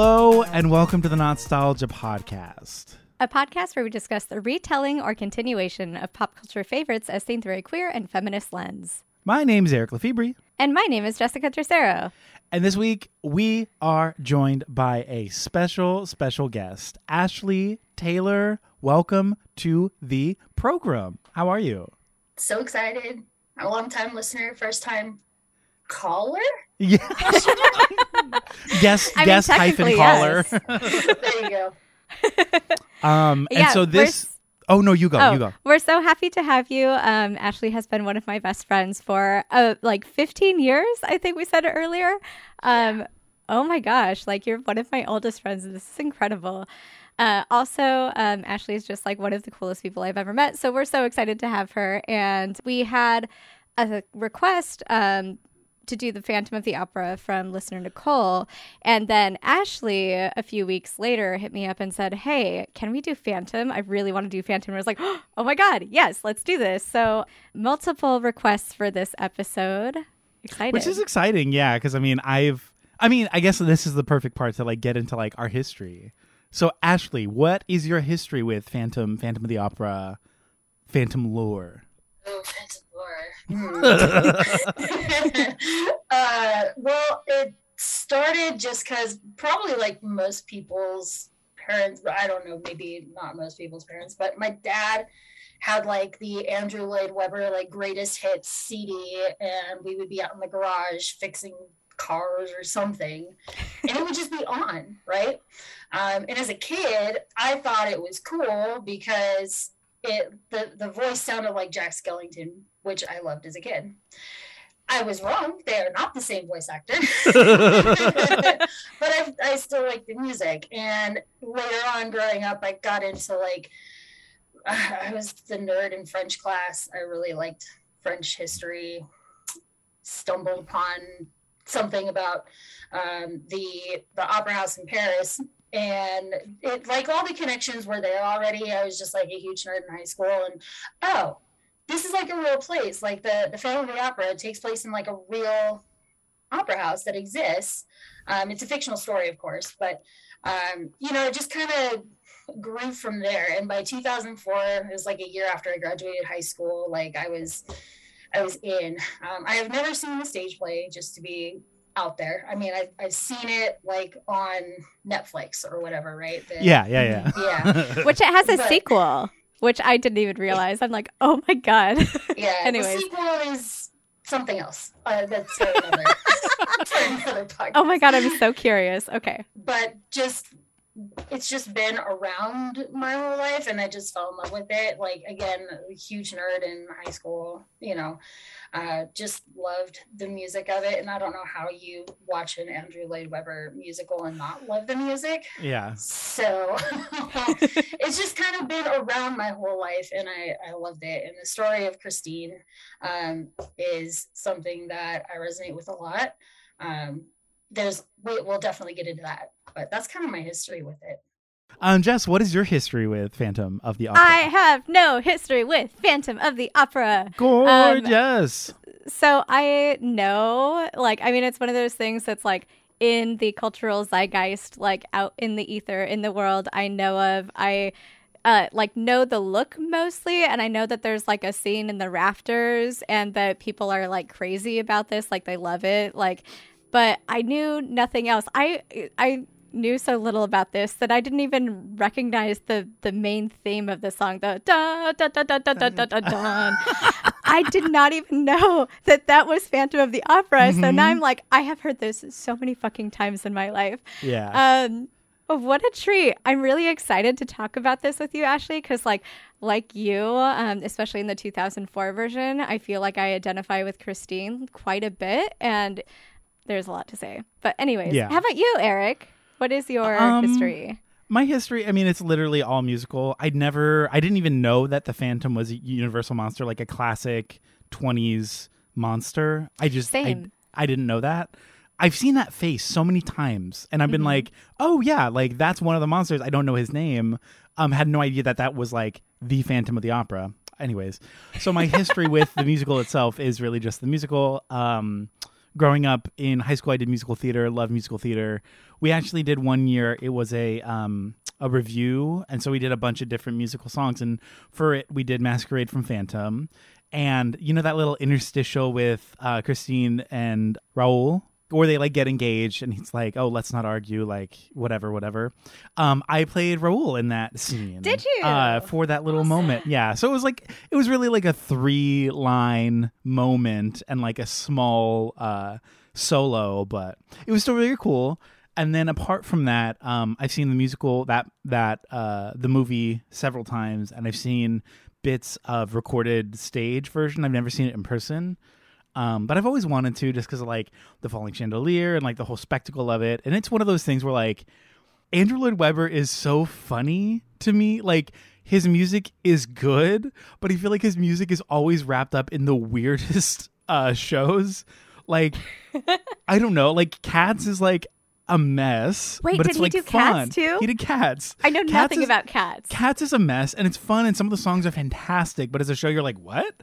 Hello and welcome to the Nostalgia Podcast. A podcast where we discuss the retelling or continuation of pop culture favorites as seen through a queer and feminist lens. My name is Eric Lefebvre, And my name is Jessica Tercero. and this week we are joined by a special, special guest, Ashley Taylor. Welcome to the program. How are you? so excited. A long time listener, first time caller. Yeah. yes, I mean, guest hyphen technically, caller. there you go. um, and Yeah, so this. s- Oh no, you go. Oh, You go. we're so happy to have you. Um, Ashley has been one of my best friends for uh, like 15 years. I think we said it earlier. Um, Oh my gosh, like you're one of my oldest friends. This is incredible. Uh, also, um, Ashley is just like one of the coolest people I've ever met. So we're so excited to have her. And we had a request um, to do the Phantom of the Opera from listener Nicole. And then Ashley, a few weeks later, hit me up and said, Hey, can we do Phantom? I really want to do Phantom. And I was like, Oh my God, yes, let's do this. So, multiple requests for this episode. Excited. Which is exciting, yeah, because I mean, I've, I mean, I guess this is the perfect part to like get into like our history. So, Ashley, what is your history with Phantom, Phantom of the Opera, Phantom lore? Oh, Phantom Uh, well, it started just because probably like most people's parents, I don't know, maybe not most people's parents, but my dad had like the Andrew Lloyd Webber like greatest hits CD, and we would be out in the garage fixing cars or something, and it would just be on, right? Um, and as a kid, I thought it was cool because it the the voice sounded like Jack Skellington, which I loved as a kid. I was wrong; they are not the same voice actor, but I, I still like the music. And later on, growing up, I got into like I was the nerd in French class. I really liked French history. Stumbled upon something about um, the the opera house in Paris, and it like all the connections were there already. I was just like a huge nerd in high school, and oh, this is like a real place. Like the the Phantom of the Opera takes place in like a real opera house that exists. Um, it's a fictional story, of course, but um, you know, it just kind of grew from there. And by 2004, it was like a year after I graduated high school. Like I was, I was in. Um, I have never seen the stage play, just to be out there. I mean, I, I've seen it like on Netflix or whatever, right? The- Yeah, yeah, Yeah. yeah. which it has a But- sequel, which I didn't even realize. I'm like, oh my god. Yeah. Anyways. The sequel is something else. Uh, that's for another, for another podcast. oh my god, I'm so curious. Okay. but just it's just been around my whole life and i just fell in love with it like again a huge nerd in high school you know uh, just loved the music of it and i don't know how you watch an andrew lloyd webber musical and not love the music yeah. so it's just kind of been around my whole life and I, I loved it. And the story of Christine um, is something that I resonate with a lot. Um, there's, we, we'll definitely get into that, but that's kind of my history with it. Um, Jess, what is your history with Phantom of the Opera? I have no history with Phantom of the Opera. Gorgeous. So I know, like, I mean, it's one of those things that's like in the cultural zeitgeist, like out in the ether, in the world, I know of. I uh, like know the look mostly, and I know that there's like a scene in the rafters, and that people are like crazy about this, like they love it, like. But I knew nothing else. I I knew so little about this that I didn't even recognize the the main theme of the song, the da da da da da da da da da. I did not even know that that was Phantom of the Opera. So now I'm like, I have heard this so many fucking times in my life. yeah. Um, what a treat! I'm really excited to talk about this with you, Ashley, because like, like you, um, especially in the 2004 version, I feel like I identify with Christine quite a bit, and there's a lot to say. But anyways, Yeah. how about you, Eric? What is your Um, history? My history, I mean, it's literally all musical. I'd never, I didn't even know that the Phantom was a Universal monster, like a classic 20s monster. I just, Same. I didn't know that. I've seen that face so many times, and I've been like, oh yeah, like that's one of the monsters. I don't know his name. Um, had no idea that that was like the Phantom of the Opera. Anyways, so my history with the musical itself is really just the musical. Um, growing up in high school, I did musical theater, love musical theater. We actually did one year. It was a um, a revue, and so we did a bunch of different musical songs. And for it, we did "Masquerade" from Phantom, and you know that little interstitial with uh, Christine and Raoul or they like get engaged and he's like, "Oh, let's not argue," like whatever, whatever. Um, I played Raoul in that scene. Did you? Uh, for that little moment, yeah. So it was like it was really like a three line moment and like a small uh solo, but it was still really cool. And then apart from that, um, I've seen the musical that that uh the movie several times, and I've seen bits of recorded stage version. I've never seen it in person. Um, but I've always wanted to just because of like the falling chandelier and like the whole spectacle of it. And it's one of those things where like Andrew Lloyd Webber is so funny to me. Like his music is good, but I feel like his music is always wrapped up in the weirdest uh, shows. Like I don't know, like Cats is like a mess. Wait, but did it's he like do fun. Cats, too? He did Cats. I know Cats nothing is- about cats. Cats is a mess and it's fun and some of the songs are fantastic, but as a show you're like, what?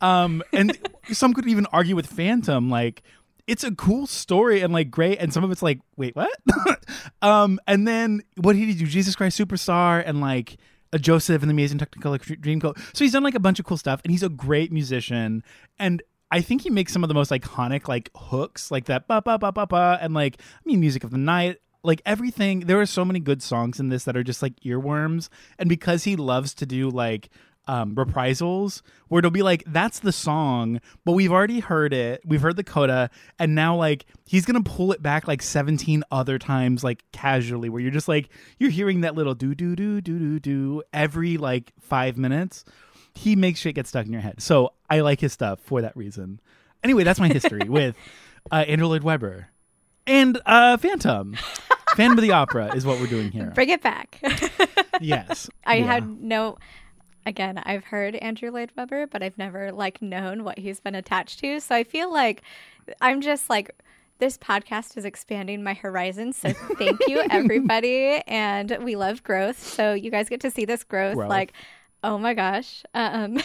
Um and some could even argue with Phantom, like it's a cool story and like great, and some of it's like, wait, what? um, and then what did he do? Jesus Christ Superstar and like a Joseph and the Amazing Technicolor Dreamcoat. So he's done like a bunch of cool stuff, and he's a great musician. And I think he makes some of the most iconic like hooks, like that ba ba ba ba ba, and like I mean, Music of the Night. Like everything, there are so many good songs in this that are just like earworms. And because he loves to do like um, reprisals where it'll be like that's the song but we've already heard it we've heard the coda and now like he's gonna pull it back like 17 other times like casually where you're just like you're hearing that little do do do do do do every like five minutes he makes shit get stuck in your head so i like his stuff for that reason anyway that's my history with uh, andrew lloyd webber and uh phantom phantom of the opera is what we're doing here Bring it back. yes I Yeah. had no. Again, I've heard Andrew Lloyd Webber, but I've never like known what he's been attached to. So I feel like I'm just like this podcast is expanding my horizons. So thank you, everybody, and we love growth. So you guys get to see this growth. Growth. Like, oh my gosh, um,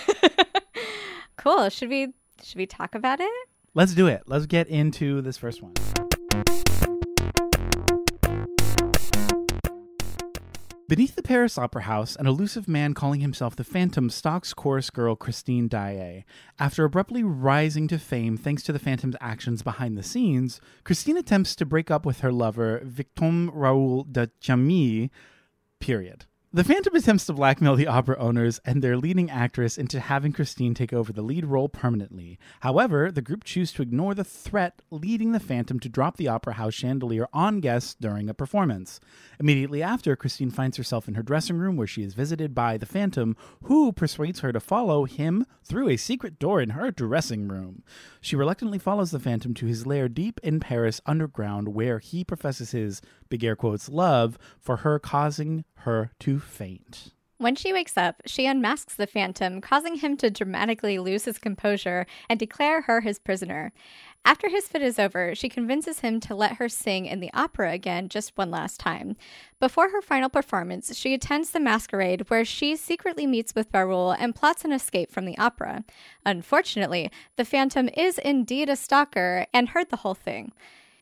cool. Should we should we talk about it? Let's do it. Let's get into this first one. Beneath the Paris Opera House, an elusive man calling himself the Phantom stalks chorus girl Christine Daae. After abruptly rising to fame thanks to the Phantom's actions behind the scenes, Christine attempts to break up with her lover, Victor Raoul de Chamille, period. The Phantom attempts to blackmail the opera owners and their leading actress into having Christine take over the lead role permanently. However, the group choose to ignore the threat, leading the Phantom to drop the opera house chandelier on guests during a performance. Immediately after, Christine finds herself in her dressing room where she is visited by the Phantom, who persuades her to follow him through a secret door in her dressing room. She reluctantly follows the Phantom to his lair deep in Paris underground, where he professes his, big air quotes, love for her, causing her to faint. When she wakes up, she unmasks the phantom, causing him to dramatically lose his composure and declare her his prisoner. After his fit is over, she convinces him to let her sing in the opera again just one last time. Before her final performance, she attends the masquerade where she secretly meets with Barul and plots an escape from the opera. Unfortunately, the phantom is indeed a stalker and heard the whole thing.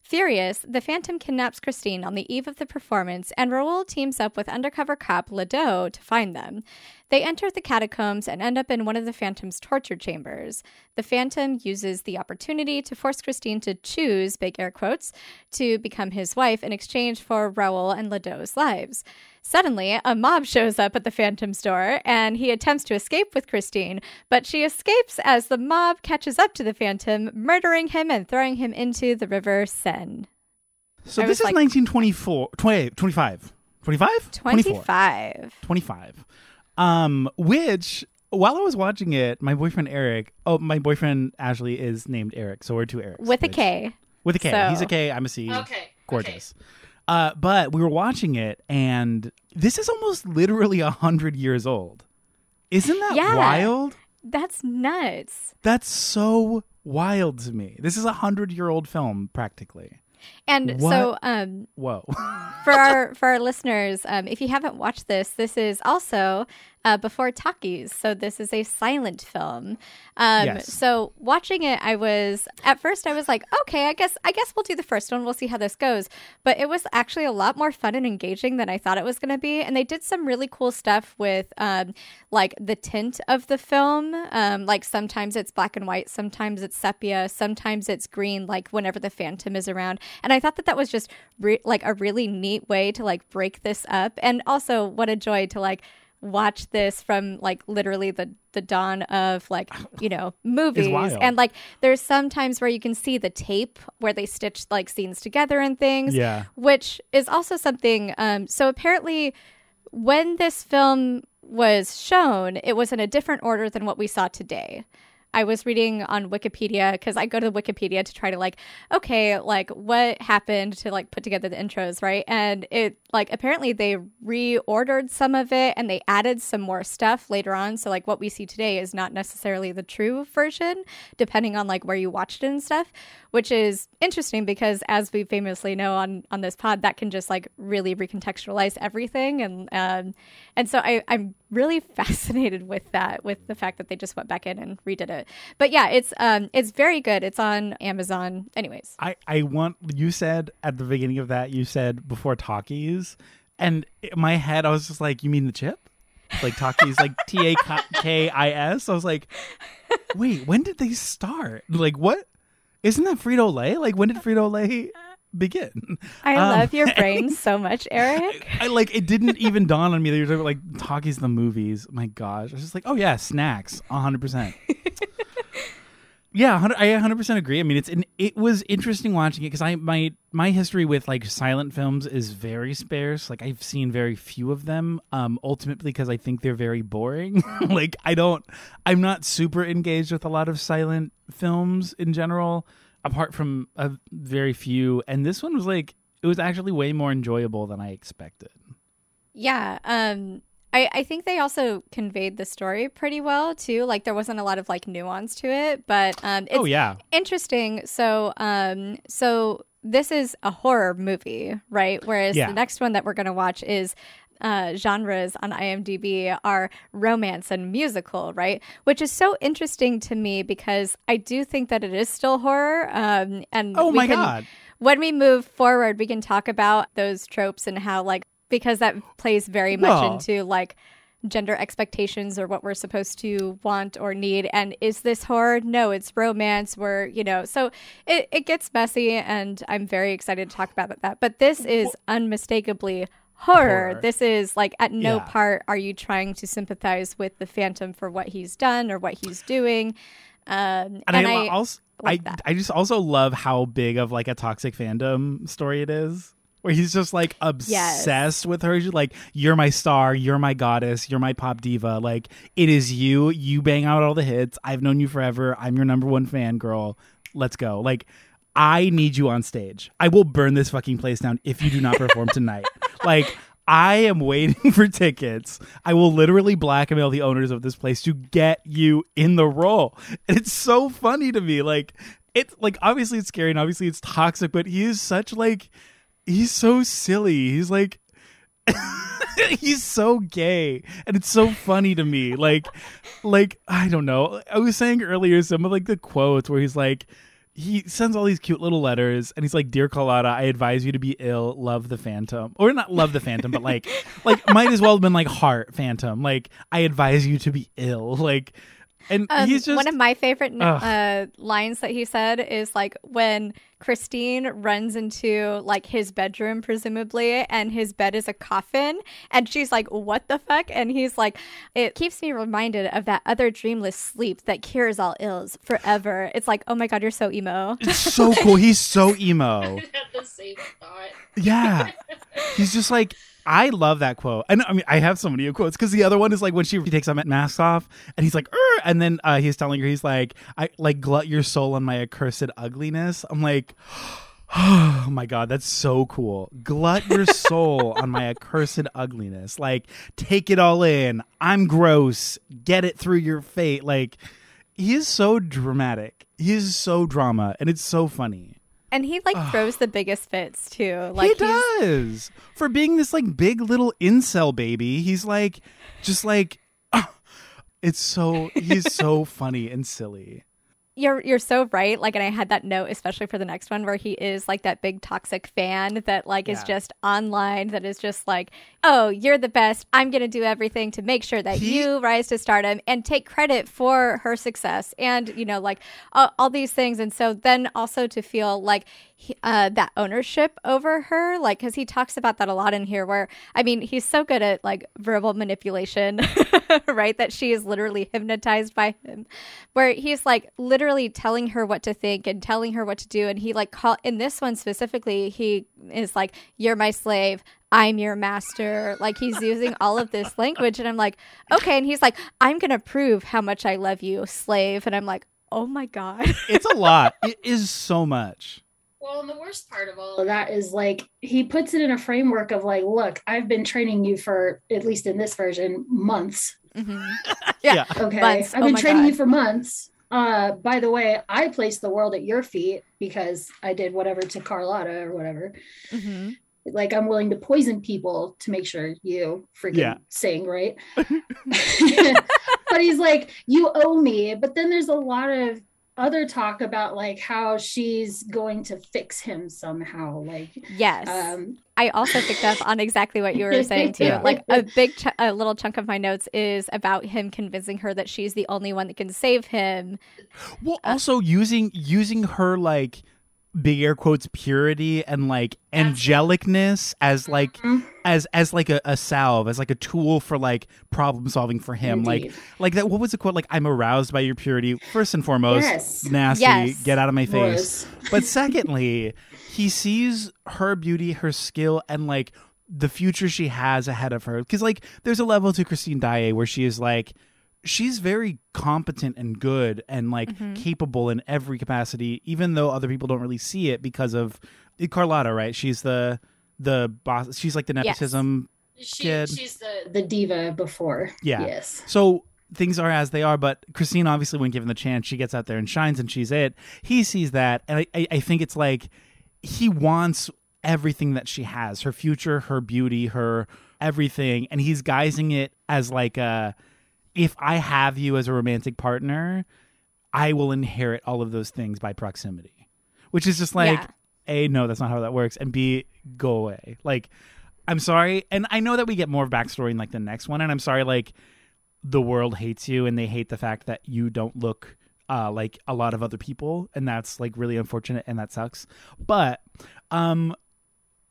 Furious, the Phantom kidnaps Christine on the eve of the performance, and Raoul teams up with undercover cop Ledoux to find them. They enter the catacombs and end up in one of the Phantom's torture chambers. The Phantom uses the opportunity to force Christine to choose, big air quotes, to become his wife in exchange for Raoul and Ledoux's lives. Suddenly, a mob shows up at the Phantom's door, and he attempts to escape with Christine, but she escapes as the mob catches up to the Phantom, murdering him and throwing him into the River Seine. So I this is like- 1924, 20, 25. 25? 24. 25. 25 um which while i was watching it my boyfriend eric oh my boyfriend ashley is named eric so we're two erics With a which- K. with a k So- he's a k i'm a c Okay. gorgeous uh but we were watching it and this is almost literally a hundred years old isn't that Yeah. wild That's nuts. that's so wild to me this is a hundred year old film practically And What? so, um, whoa for our for our listeners, um, if you haven't watched this, this is also uh, Before Talkies. So this is a silent film. Um, Yes. So watching it, I was at first I was like, okay, I guess I guess we'll do the first one. We'll see how this goes. But it was actually a lot more fun and engaging than I thought it was going to be. And they did some really cool stuff with um, like the tint of the film. Um, like sometimes it's black and white, sometimes it's sepia, sometimes it's green. Like whenever the Phantom is around. And I thought that that was just re- like a really neat way to like break this up. And also, what a joy to like watch this from like literally the the dawn of like you know movies and like there's some times where you can see the tape where they stitch like scenes together and things Yeah. which is also something um so apparently when this film was shown it was in a different order than what we saw today I was reading on Wikipedia because I go to Wikipedia to try to like, okay, like what happened to like put together the intros, right? And it like apparently they reordered some of it and they added some more stuff later on. So like what we see today is not necessarily the true version, depending on like where you watched it and stuff, which is interesting because as we famously know on on this pod, that can just like really recontextualize everything. And um and so I, I'm really fascinated with that, with the fact that they just went back in and redid it. But yeah, it's um it's very good. It's on Amazon. Anyways. I, I want you said at the beginning of that you said before talkies and in my head I was just like you mean the chip like talkies like T A K I S I was like wait when did they start like what isn't that Frito Lay like when did Frito Lay begin I Um, love your brain so much, Eric. I like it didn't even dawn on me that you were talking about like talkies the movies my gosh I was just like oh yeah snacks hundred percent Yeah, 100 I 100% agree. I mean, it's an, it was interesting watching it because I my my history with like silent films is very sparse. Like I've seen very few of them. Um, ultimately because I think they're very boring. like I don't, I'm not super engaged with a lot of silent films in general, apart from a very few. And this one was like it was actually way more enjoyable than I expected. Yeah. Um I, I think they also conveyed the story pretty well too. Like there wasn't a lot of like nuance to it, but um it's oh yeah, interesting. So um so this is a horror movie, right? Whereas Yeah. the next one that we're gonna watch is uh, genres on IMDb are romance and musical, right? Which is so interesting to me because I do think that it is still horror. Um, and oh my can- god, when we move forward, we can talk about those tropes and how, like, because that plays very much Well- into like gender expectations or what we're supposed to want or need. And is this horror? No, it's romance. Where you know, so it it gets messy, and I'm very excited to talk about that. But this is unmistakably. Horror. Horror. This is like at no Yeah. part are you trying to sympathize with the Phantom for what he's done or what he's doing. Um, and, I, also like I. I just also love how big of like a toxic fandom story it is. Where he's just like obsessed with her. She's like, You're my star, you're my goddess, you're my pop diva. Like, it is you. You bang out all the hits. I've known you forever. I'm your number one fan, girl. Let's go. Like, I need you on stage. I will burn this fucking place down if you do not perform tonight. Like, I am waiting for tickets. I will literally blackmail the owners of this place to get you in the role. And it's so funny to me. Like, it's like obviously it's scary and obviously it's toxic, but he is such like he's so silly. He's like he's so gay and it's so funny to me like like i don't know i was saying earlier some of like the quotes where he's like he sends all these cute little letters and he's like dear Carlotta i advise you to be ill. Love the phantom. Or not love the phantom but like like might as well have been like heart phantom. Like i advise you to be ill. Like and Um, he's just one of my favorite uh, lines that he said is like when Christine runs into like his bedroom, presumably, and his bed is a coffin, and she's like, "What the fuck?" And he's like, "It keeps me reminded of that other dreamless sleep that cures all ills forever." It's like, "Oh my god, you're so emo." it's so cool he's so emo I had the same thought. Yeah. He's just like, I love that quote. And I mean, I have so many quotes because the other one is like when she takes her mask off and he's like, "Er," and then uh, he's telling her, he's like, I like glut your soul on my accursed ugliness. I'm like, oh my God, that's so cool. Glut your soul on my accursed ugliness. Like, take it all in. I'm gross. Get it through your fate. Like, he is so dramatic. He is so drama and it's so funny. And he like throws the biggest fits too. Like he does for being this like big little incel baby. He's like, just like It's so he's so funny and silly. You're you're so right. Like, and I had that note, especially for the next one, where he is like that big toxic fan that like is just online. That is just like, oh, you're the best. I'm gonna do everything to make sure that He- you rise to stardom and take credit for her success, and you know, like all, all these things. And so then also to feel like he, uh, that ownership over her, like because he talks about that a lot in here. Where I mean, he's so good at like verbal manipulation, right? That she is literally hypnotized by him. Where he's like literally telling her what to think and telling her what to do, and he like call in this one specifically, he is like, "You're my slave." I'm your master. Like he's using all of this language, and I'm like, okay. And he's like, I'm gonna prove how much I love you, slave. And I'm like, oh my god. It's a lot. it is so much. Well, and the worst part of all of that is like he puts it in a framework of like, look, I've been training you for at least in this version months. Mhm. Yeah. Okay, Months. I've Oh been my training God. you for months. Uh, by the way, I placed the world at your feet because I did whatever to Carlotta or whatever. Mhm. Like I'm willing to poison people to make sure you freaking Yeah. sing, right? but he's like, you owe me. But then there's a lot of other talk about like how she's going to fix him somehow. Like, Yes. um, I also picked up on exactly what you were saying too. Yeah. Like a big, ch- a little chunk of my notes is about him convincing her that she's the only one that can save him. Well, also using using her like big air quotes purity and like angelicness as like Mhm. as as like a, a salve as like a tool for like problem solving for him like Indeed. like that what was the quote like i'm aroused by your purity first and foremost Yes. nasty Yes. get out of my face but secondly he sees her beauty her skill and like the future she has ahead of her because like there's a level to christine Daae where she is like she's very competent and good and like Mhm. capable in every capacity even though other people don't really see it because of carlotta right she's the the boss she's like the nepotism She, kid. she's the the diva before. Yeah. Yes. So things are as they are, but Christine obviously when given the chance, she gets out there and shines and she's it. He sees that and I, I, I think it's like he wants everything that she has, her future, her beauty, her everything, and he's guising it as like a if I have you as a romantic partner, I will inherit all of those things by proximity. Which is just like Yeah. A, no, that's not how that works, and B, go away. Like I'm sorry, and I know that we get more backstory in like the next one, and I'm sorry, like the world hates you and they hate the fact that you don't look uh, like a lot of other people, and that's like really unfortunate and that sucks. But um,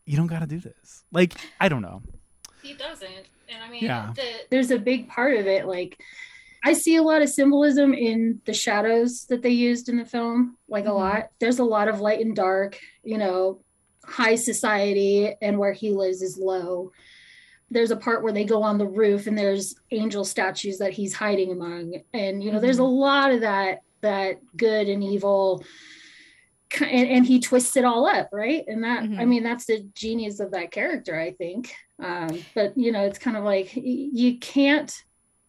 you don't got to do this. Like I don't know. He doesn't. And I mean, Yeah. the, there's a big part of it. Like, I see a lot of symbolism in the shadows that they used in the film, like Mhm. a lot. There's a lot of light and dark, you know, high society, and where he lives is low. There's a part where they go on the roof and there's angel statues that he's hiding among. And, you know, there's a lot of that, that good and evil. And, and he twists it all up, right? And that, I Mhm. mean, that's the genius of that character, I think um, but you know it's kind of like you can't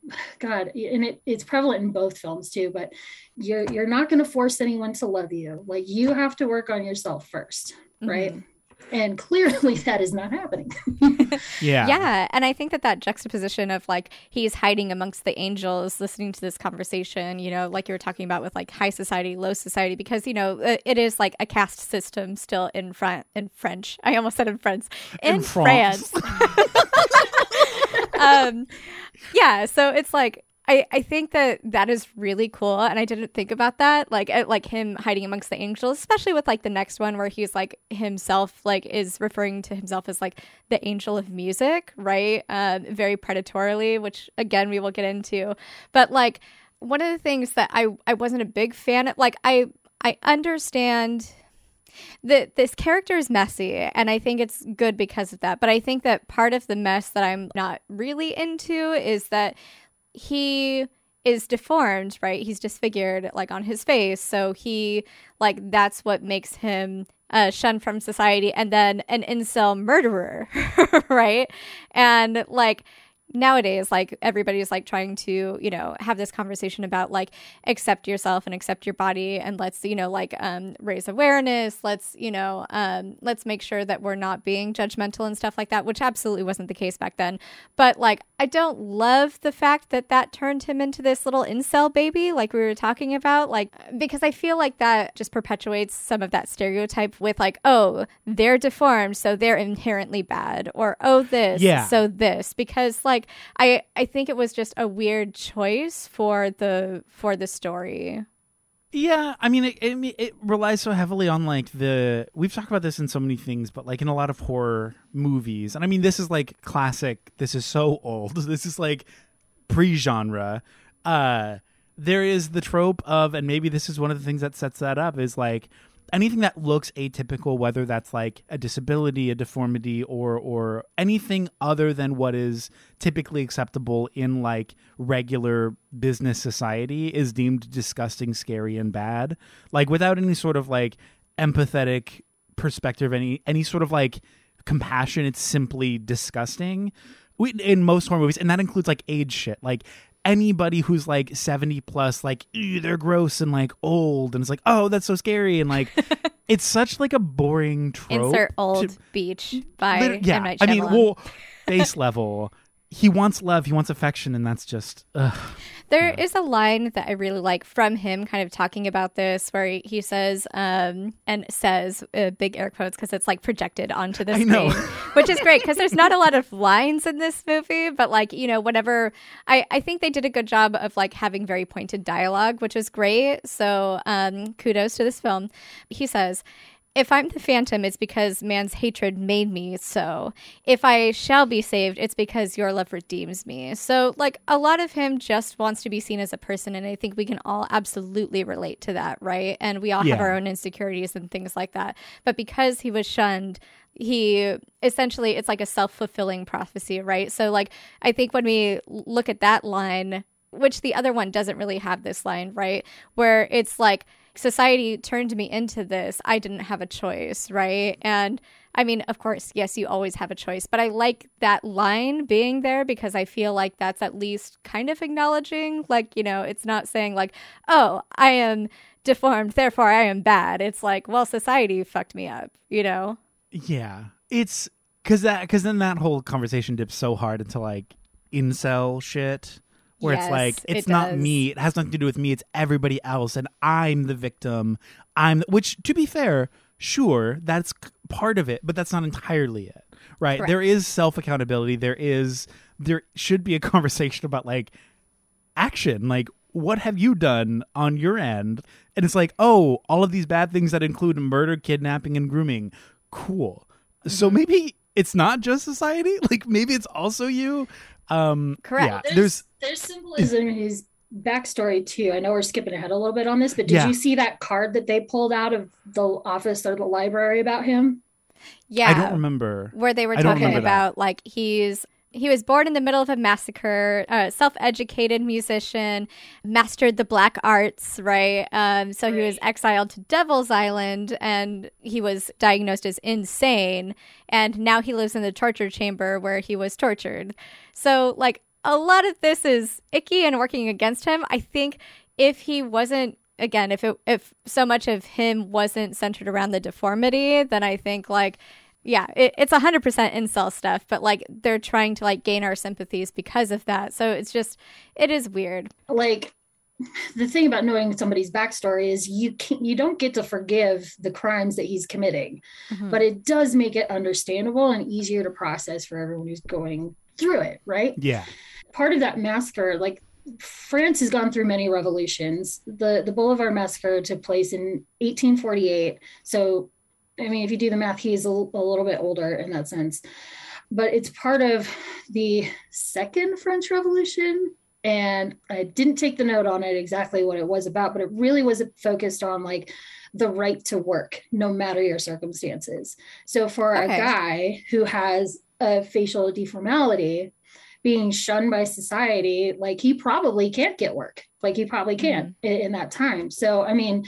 god and it, it's prevalent in both films too but you're you're not going to force anyone to love you like you have to work on yourself 1st right Mhm. And clearly that is not happening Yeah. Yeah. And I think that that juxtaposition of like he's hiding amongst the angels, listening to this conversation, you know, like you were talking about with like high society, low society, because, you know, it- it is like a caste system still in front in French. I almost said in French. In, In France. France. um, yeah. So it's like, I, I think that that is really cool, and I didn't think about that, like uh, like him hiding amongst the angels, especially with like the next one where he's like himself like is referring to himself as like the angel of music, right? Um, very predatorily, which again we will get into. But like one of the things that I I wasn't a big fan of, like I I understand that this character is messy and i think it's good because of that but i think that part of the mess that i'm not really into is that he is deformed right? He's disfigured like on his face. So he like that's what makes him uh, shunned from society. And then an incel murderer right? And like nowadays like everybody's like trying to you know have this conversation about like accept yourself and accept your body and let's you know like um raise awareness let's you know um let's make sure that we're not being judgmental and stuff like that which absolutely wasn't the case back then but like i don't love the fact that that turned him into this little incel baby like we were talking about like because i feel like that just perpetuates some of that stereotype with like oh they're deformed so they're inherently bad or oh this Yeah. so this because like I I think it was just a weird choice for the for the story. Yeah, I mean, it, it it relies so heavily on like the we've talked about this in so many things, but like in a lot of horror movies, and I mean, this is like classic. This is so old. This is like pre-genre. Uh, there is the trope of, and maybe this is one of the things that sets that up is like anything that looks atypical, whether that's like a disability, a deformity, or or anything other than what is typically acceptable in like regular business society, is deemed disgusting, scary, and bad. Like without any sort of like empathetic perspective, any any sort of like compassion. It's simply disgusting. We, in most horror movies, and that includes like age shit. Like anybody who's like 70 plus like "Ew, they're gross and like old and it's like oh that's so scary and like it's such like a boring trope Insert old to- beach by Lit- yeah i mean well base level. He wants love he wants affection and that's just ugh. There is a line that I really like from him, kind of talking about this, where he, he says, um, and says, uh, big air quotes, because it's like projected onto the screen, which is great because there's not a lot of lines in this movie, but like, you know, whenever I, I think they did a good job of like having very pointed dialogue, which is great. So um, kudos to this film. He says, if I'm the phantom, it's because man's hatred made me so. If I shall be saved, it's because your love redeems me. So, like, a lot of him just wants to be seen as a person, and I think we can all absolutely relate to that, right? And we all have our own insecurities and things like that. But because he was shunned, he essentially, it's like a self fulfilling prophecy, right? So, like, I think when we look at that line, which the other one doesn't really have this line, right? Where it's like, society turned me into this. I didn't have a choice, right? And I mean, of course, yes, you always have a choice, but I like that line being there because I feel like that's at least kind of acknowledging, like, you know, it's not saying, like, oh, I am deformed, therefore I am bad. It's like, well, society fucked me up, you know? yeah it's because that because then that whole conversation dips so hard into like incel shit where Yes, it's like it's it not me. it has nothing to do with me. It's everybody else and i'm the victim. I'm which to be fair sure that's part of it but that's not entirely it right? Correct. there is self accountability there is there should be a conversation about like action. Like what have you done on your end? And it's like oh all of these bad things that include murder kidnapping and grooming. Cool. So Mm-hmm. maybe it's not just society? Like maybe it's also you um Correct. yeah There's there's there's symbolism in his backstory too. I know we're skipping ahead a little bit on this, but did Yeah. you see that card that they pulled out of the office or the library about him? Yeah. i don't remember where they were talking remember that. about like he's he was born in the middle of a massacre uh, self-educated musician mastered the black arts right? Um, so he was exiled to devil's island and he was diagnosed as insane. And now he lives in the torture chamber where he was tortured. So like a lot of this is icky and working against him. I think if he wasn't again if it if so much of him wasn't centered around the deformity then i think like yeah it, it's 100% incel stuff but like they're trying to like gain our sympathies because of that so it's just it is weird Like the thing about knowing somebody's backstory is you can you don't get to forgive the crimes that he's committing, Mhm. but it does make it understandable and easier to process for everyone who's going through it, right? yeah part of that massacre, like France has gone through many revolutions. The the Bolivar massacre took place in 1848. So, I mean, if you do the math, he's a, a little bit older in that sense. But it's part of the Second French Revolution. And I didn't take the note on it exactly what it was about, but it really was focused on like the right to work, no matter your circumstances. So for Okay. a guy who has a facial deformality, being shunned by society, like he probably can't get work. Like he probably can't mm-hmm. in, in that time. So, I mean,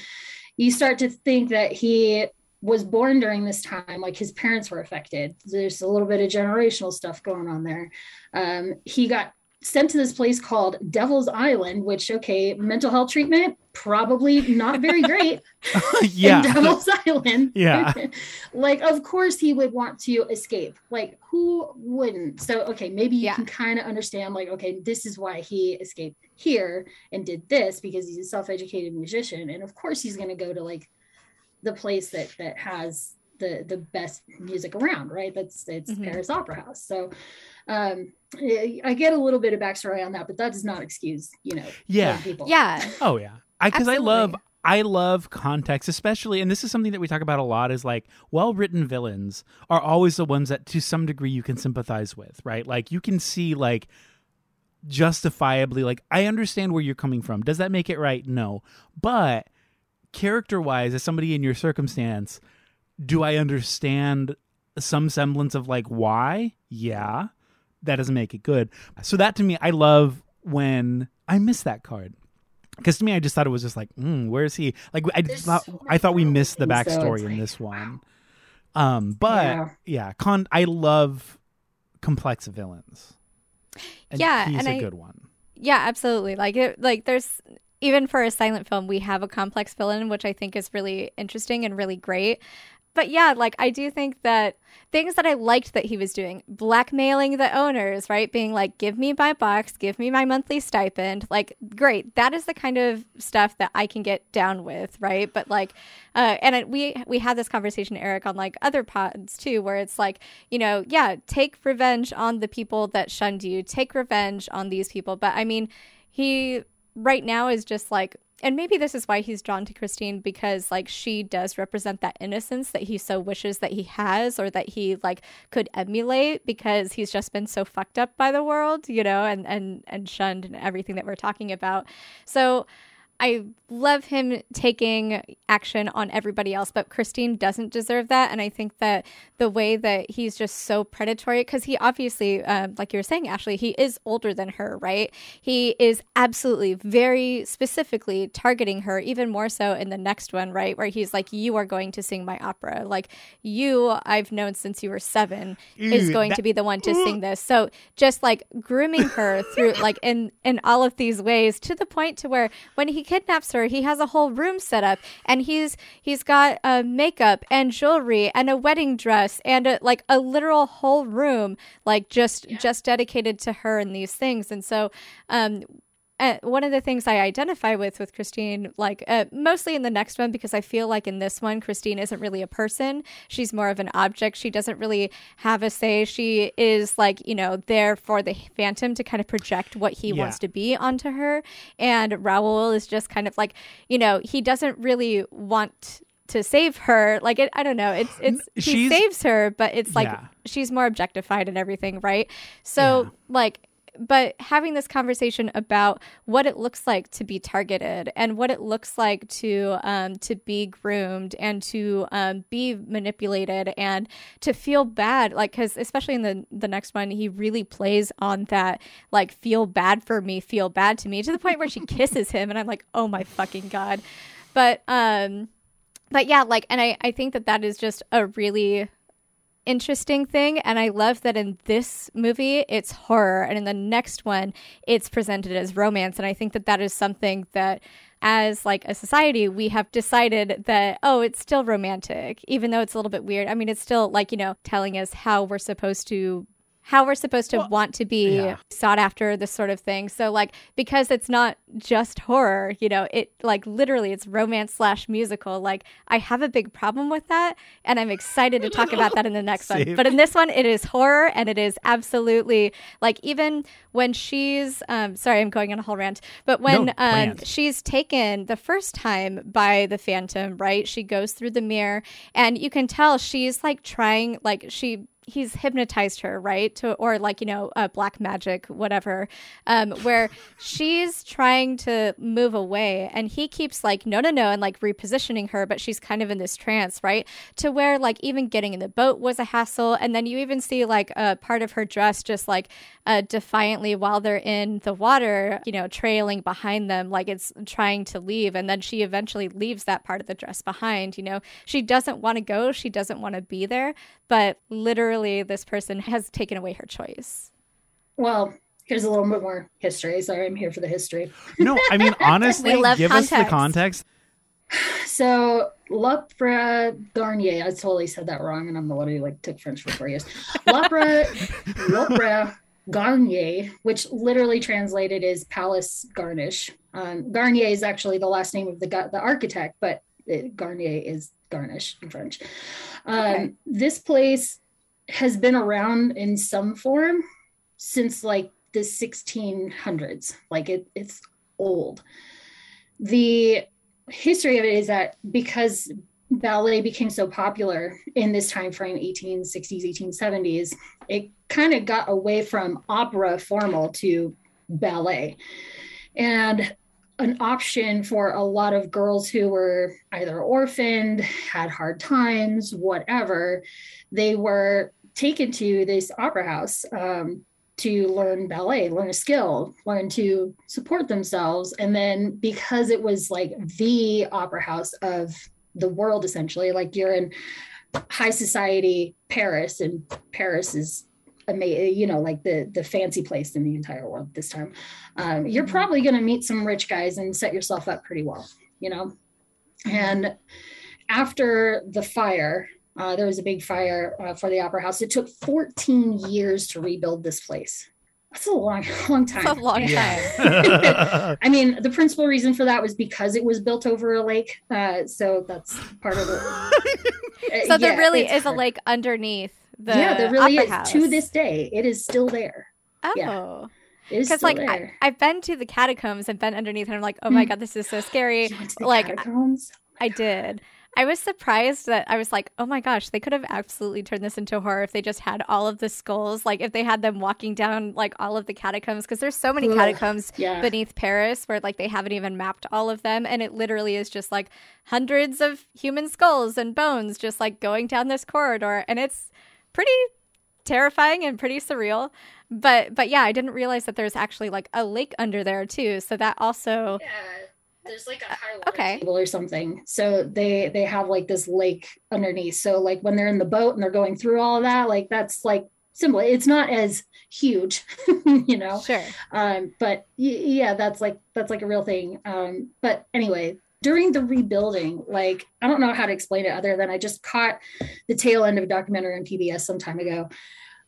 you start to think that he was born during this time, like his parents were affected. There's a little bit of generational stuff going on there. Um, he got sent to this place called Devil's Island, which okay, mental health treatment probably not very great. yeah, Devil's Island. Yeah, like of course he would want to escape. Like who wouldn't? So okay, maybe you yeah. can kind of understand. Like okay, this is why he escaped here and did this because he's a self-educated musician, and of course he's going to go to like the place that that has the the best music around, right? That's it's mm-hmm. Paris Opera House. So um I get a little bit of backstory on that, but that does not excuse, you know, yeah, people. Yeah. Oh yeah. I because I love I love context, especially, and this is something that we talk about a lot. Is like well written villains are always the ones that, to some degree, you can sympathize with, right? Like you can see like justifiably, like I understand where you're coming from. Does that make it right? No, but character wise, as somebody in your circumstance, do I understand some semblance of like why? Yeah. That doesn't make it good. So that to me, I love when I miss that card. Because to me, I just thought it was just like, mm, where is he? Like I There's thought, so I thought we missed the backstory so in this one. Um, but yeah, yeah con. I love complex villains. And yeah, he's and a I, good one. Yeah, absolutely. Like it, like there's even for a silent film, we have a complex villain, which I think is really interesting and really great. But yeah, like I do think that things that I liked that he was doing, blackmailing the owners, right? Being like, give me my box, give me my monthly stipend. Like, great. That is the kind of stuff that I can get down with, right? But like, uh, and we we had this conversation, Eric, on like other pods too, where it's like, you know, yeah, take revenge on the people that shunned you, take revenge on these people. But I mean, he right now is just like and maybe this is why he's drawn to Christine because like she does represent that innocence that he so wishes that he has or that he like could emulate because he's just been so fucked up by the world, you know, and and and shunned and everything that we're talking about. So I love him taking action on everybody else, but Christine doesn't deserve that. And I think that the way that he's just so predatory, because he obviously, uh, like you were saying, Ashley, he is older than her, right? He is absolutely very specifically targeting her, even more so in the next one, right? Where he's like, You are going to sing my opera. Like, you, I've known since you were seven, Ew, is going that- to be the one to sing this. So just like grooming her through, like, in, in all of these ways to the point to where when he kidnaps her, he has a whole room set up, and he's he's got uh, makeup and jewelry and a wedding dress and a, like a literal whole room, like just yeah. just dedicated to her and these things. And so, um, uh, one of the things I identify with with Christine, like uh, mostly in the next one, because I feel like in this one, Christine isn't really a person. She's more of an object. She doesn't really have a say. She is like, you know, there for the Phantom to kind of project what he yeah. wants to be onto her. And Raoul is just kind of like, you know, he doesn't really want to save her like it, i don't know it's it's she's, saves her but it's like yeah. she's more objectified and everything right so yeah. like but having this conversation about what it looks like to be targeted and what it looks like to um, to be groomed and to um, be manipulated and to feel bad, like because especially in the the next one, he really plays on that like feel bad for me, feel bad to me to the point where she kisses him, and I'm like, oh my fucking god. But um, but yeah, like, and I I think that that is just a really interesting thing. And I love that in this movie, it's horror. And in the next one, it's presented as romance. And I think that that is something that as like a society we have decided that oh it's still romantic even though it's a little bit weird i mean it's still like you know telling us how we're supposed to how we're supposed to well, want to be yeah. sought after this sort of thing so like because it's not just horror you know it like literally it's romance slash musical like i have a big problem with that and i'm excited to talk about that in the next Same. one but in this one it is horror and it is absolutely like even when she's um sorry i'm going on a whole rant but when no, um she's taken the first time by the phantom right she goes through the mirror and you can tell she's like trying like she he's hypnotized her right? To or like you know uh, black magic whatever. Um where she's trying to move away and he keeps like no no no and like repositioning her but she's kind of in this trance right? To where like even getting in the boat was a hassle. And then you even see like a part of her dress just like uh, defiantly while they're in the water you know trailing behind them like it's trying to leave. And then she eventually leaves that part of the dress behind you know? She doesn't want to go. She doesn't want to be there. But literally this person has taken away her choice. Well, here's a little bit more history. Sorry, I'm here for the history. No, I mean honestly, give context. us the context. So Lopra Garnier, I totally said that wrong, and I'm the one who like took French for four years. Lopra Lopra Garnier, which literally translated is palace garnish. Um, Garnier is actually the last name of the the architect, but it, Garnier is garnish in French. Um, okay. This place has been around in some form since like the 1600s. Like it, it's old. The history of it is that because ballet became so popular in this time frame 1860s 1870s it kind of got away from opera formal to ballet and an option for a lot of girls who were either orphaned, had hard times, whatever. They were taken to this opera house um, to learn ballet, learn a skill, learn to support themselves. And then because it was like the opera house of the world, essentially, like you're in high society Paris, and Paris is amazing, you know, like the the fancy place in the entire world this time. Um, you're mm-hmm. probably going to meet some rich guys and set yourself up pretty well, you know. And after the fire, uh, there was a big fire uh, for the opera house. It took 14 years to rebuild this place. That's a long, long time. That's a long time. I mean, the principal reason for that was because it was built over a lake. Uh, so that's part of it. so there yeah, really is hard. a lake underneath the yeah, there really is house. to this day. It is still there. Oh. Yeah. Because like I, have been to the catacombs and been underneath, and I'm like, oh my mm. god, this is so scary. like catacombs? I, I did. I was surprised that I was like, oh my gosh, they could have absolutely turned this into horror if they just had all of the skulls, like if they had them walking down like all of the catacombs, because there's so many Ugh, catacombs yeah. beneath Paris where like they haven't even mapped all of them, and it literally is just like hundreds of human skulls and bones just like going down this corridor, and it's pretty terrifying and pretty surreal. But but yeah, I didn't realize that there's actually like a lake under there too. So that also yeah there's like a high water okay. table or something. So they they have like this lake underneath. So like when they're in the boat and they're going through all of that, like that's like simple. It's not as huge, you know. Sure. Um, but yeah, that's like that's like a real thing. Um, but anyway, during the rebuilding, like I don't know how to explain it other than I just caught the tail end of a documentary on PBS some time ago.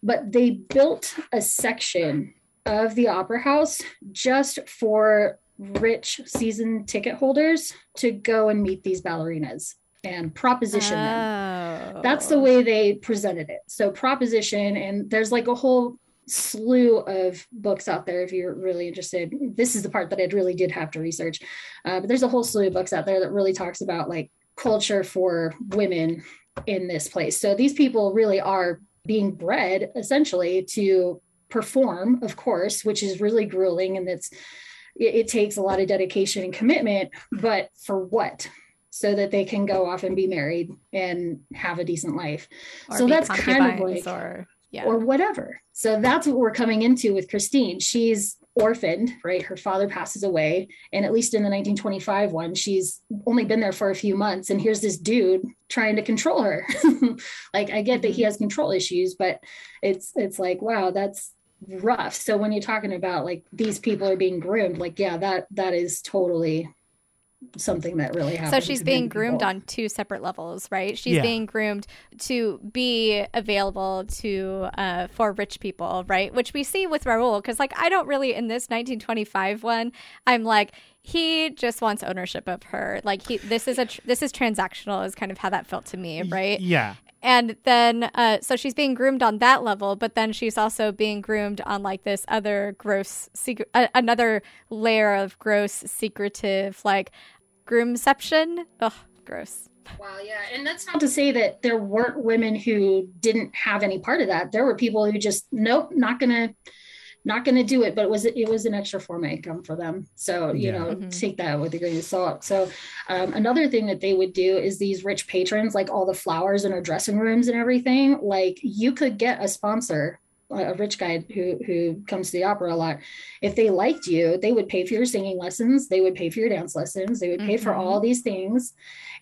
But they built a section of the opera house just for rich season ticket holders to go and meet these ballerinas and proposition oh. them. That's the way they presented it. So proposition, and there's like a whole slew of books out there if you're really interested. This is the part that I really did have to research, uh, but there's a whole slew of books out there that really talks about like culture for women in this place. So these people really are being bred essentially to perform, of course, which is really grueling and it's it, it takes a lot of dedication and commitment, but for what? so that they can go off and be married and have a decent life. Or so that's kind of like or yeah. or whatever. So that's what we're coming into with Christine. She's orphaned, right? Her father passes away. And at least in the 1925 one, she's only been there for a few months. And here's this dude trying to control her. like I get that he mm-hmm. has control issues, but it's it's like, wow, that's rough. So when you're talking about like these people are being groomed, like, yeah, that that is totally something that really happens. So she's being groomed people. on two separate levels, right? She's yeah. being groomed to be available to uh, for rich people, right? Which we see with Raoul, because like I don't really in this 1925 one, I'm like he just wants ownership of her. Like he, this is a tr- this is transactional, is kind of how that felt to me, right? Yeah. And then, uh, so she's being groomed on that level, but then she's also being groomed on like this other gross, secret, uh, another layer of gross, secretive, like groomception. Ugh, gross. Wow, yeah. And that's not to say that there weren't women who didn't have any part of that. There were people who just, nope, not gonna not going to do it, but it was it was an extra form of income for them. So you yeah. know, mm-hmm. take that with a grain of salt. So um, another thing that they would do is these rich patrons, like all the flowers in our dressing rooms and everything. Like you could get a sponsor a rich guy who who comes to the opera a lot if they liked you they would pay for your singing lessons they would pay for your dance lessons they would pay mm-hmm. for all these things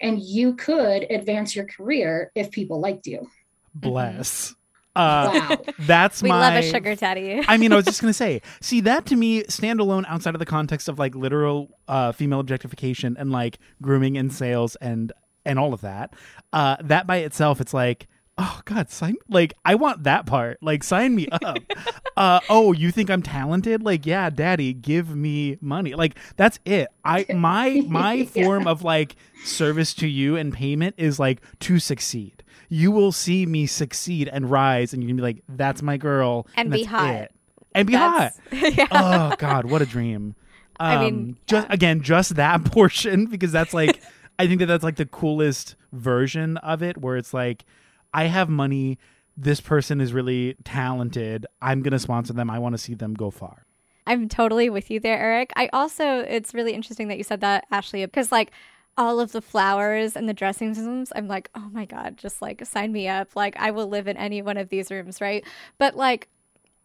and you could advance your career if people liked you bless uh, wow. That's my. we my. love a sugar daddy. I mean, I was just gonna say, see that to me, standalone outside of the context of like literal uh, female objectification and like grooming and sales and and all of that. Uh, that by itself, it's like, oh god, sign like I want that part. Like sign me up. uh, oh, you think I'm talented? Like yeah, daddy, give me money. Like that's it. I my my yeah. form of like service to you and payment is like to succeed you will see me succeed and rise, and you can be like, "That's my girl," and, and be hot, it. and be that's, hot. yeah. Oh God, what a dream! Um, I mean, um, just yeah. again, just that portion because that's like, I think that that's like the coolest version of it, where it's like, I have money. This person is really talented. I'm gonna sponsor them. I want to see them go far. I'm totally with you there, Eric. I also, it's really interesting that you said that, Ashley, because like all of the flowers and the dressing rooms, I'm like, oh my God, just like sign me up. Like, I will live in any one of these rooms, right? But like,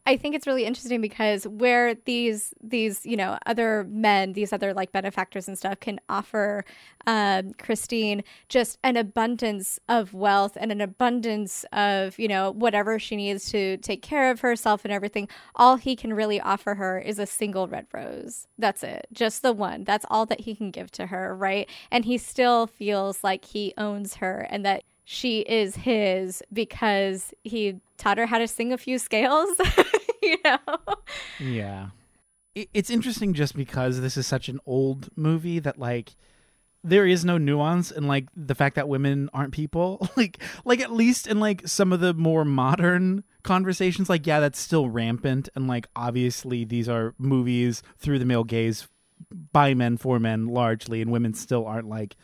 I think it's really interesting because where these these you know other men, these other like benefactors and stuff, can offer um, Christine just an abundance of wealth and an abundance of you know whatever she needs to take care of herself and everything. All he can really offer her is a single red rose. That's it, just the one. That's all that he can give to her, right? And he still feels like he owns her and that she is his because he taught her how to sing a few scales, you know? Yeah. It's interesting just because this is such an old movie that, like, there is no nuance in like the fact that women aren't people like like at least in like some of the more modern conversations like yeah that's still rampant and like obviously these are movies through the male gaze by men for men largely and women still aren't like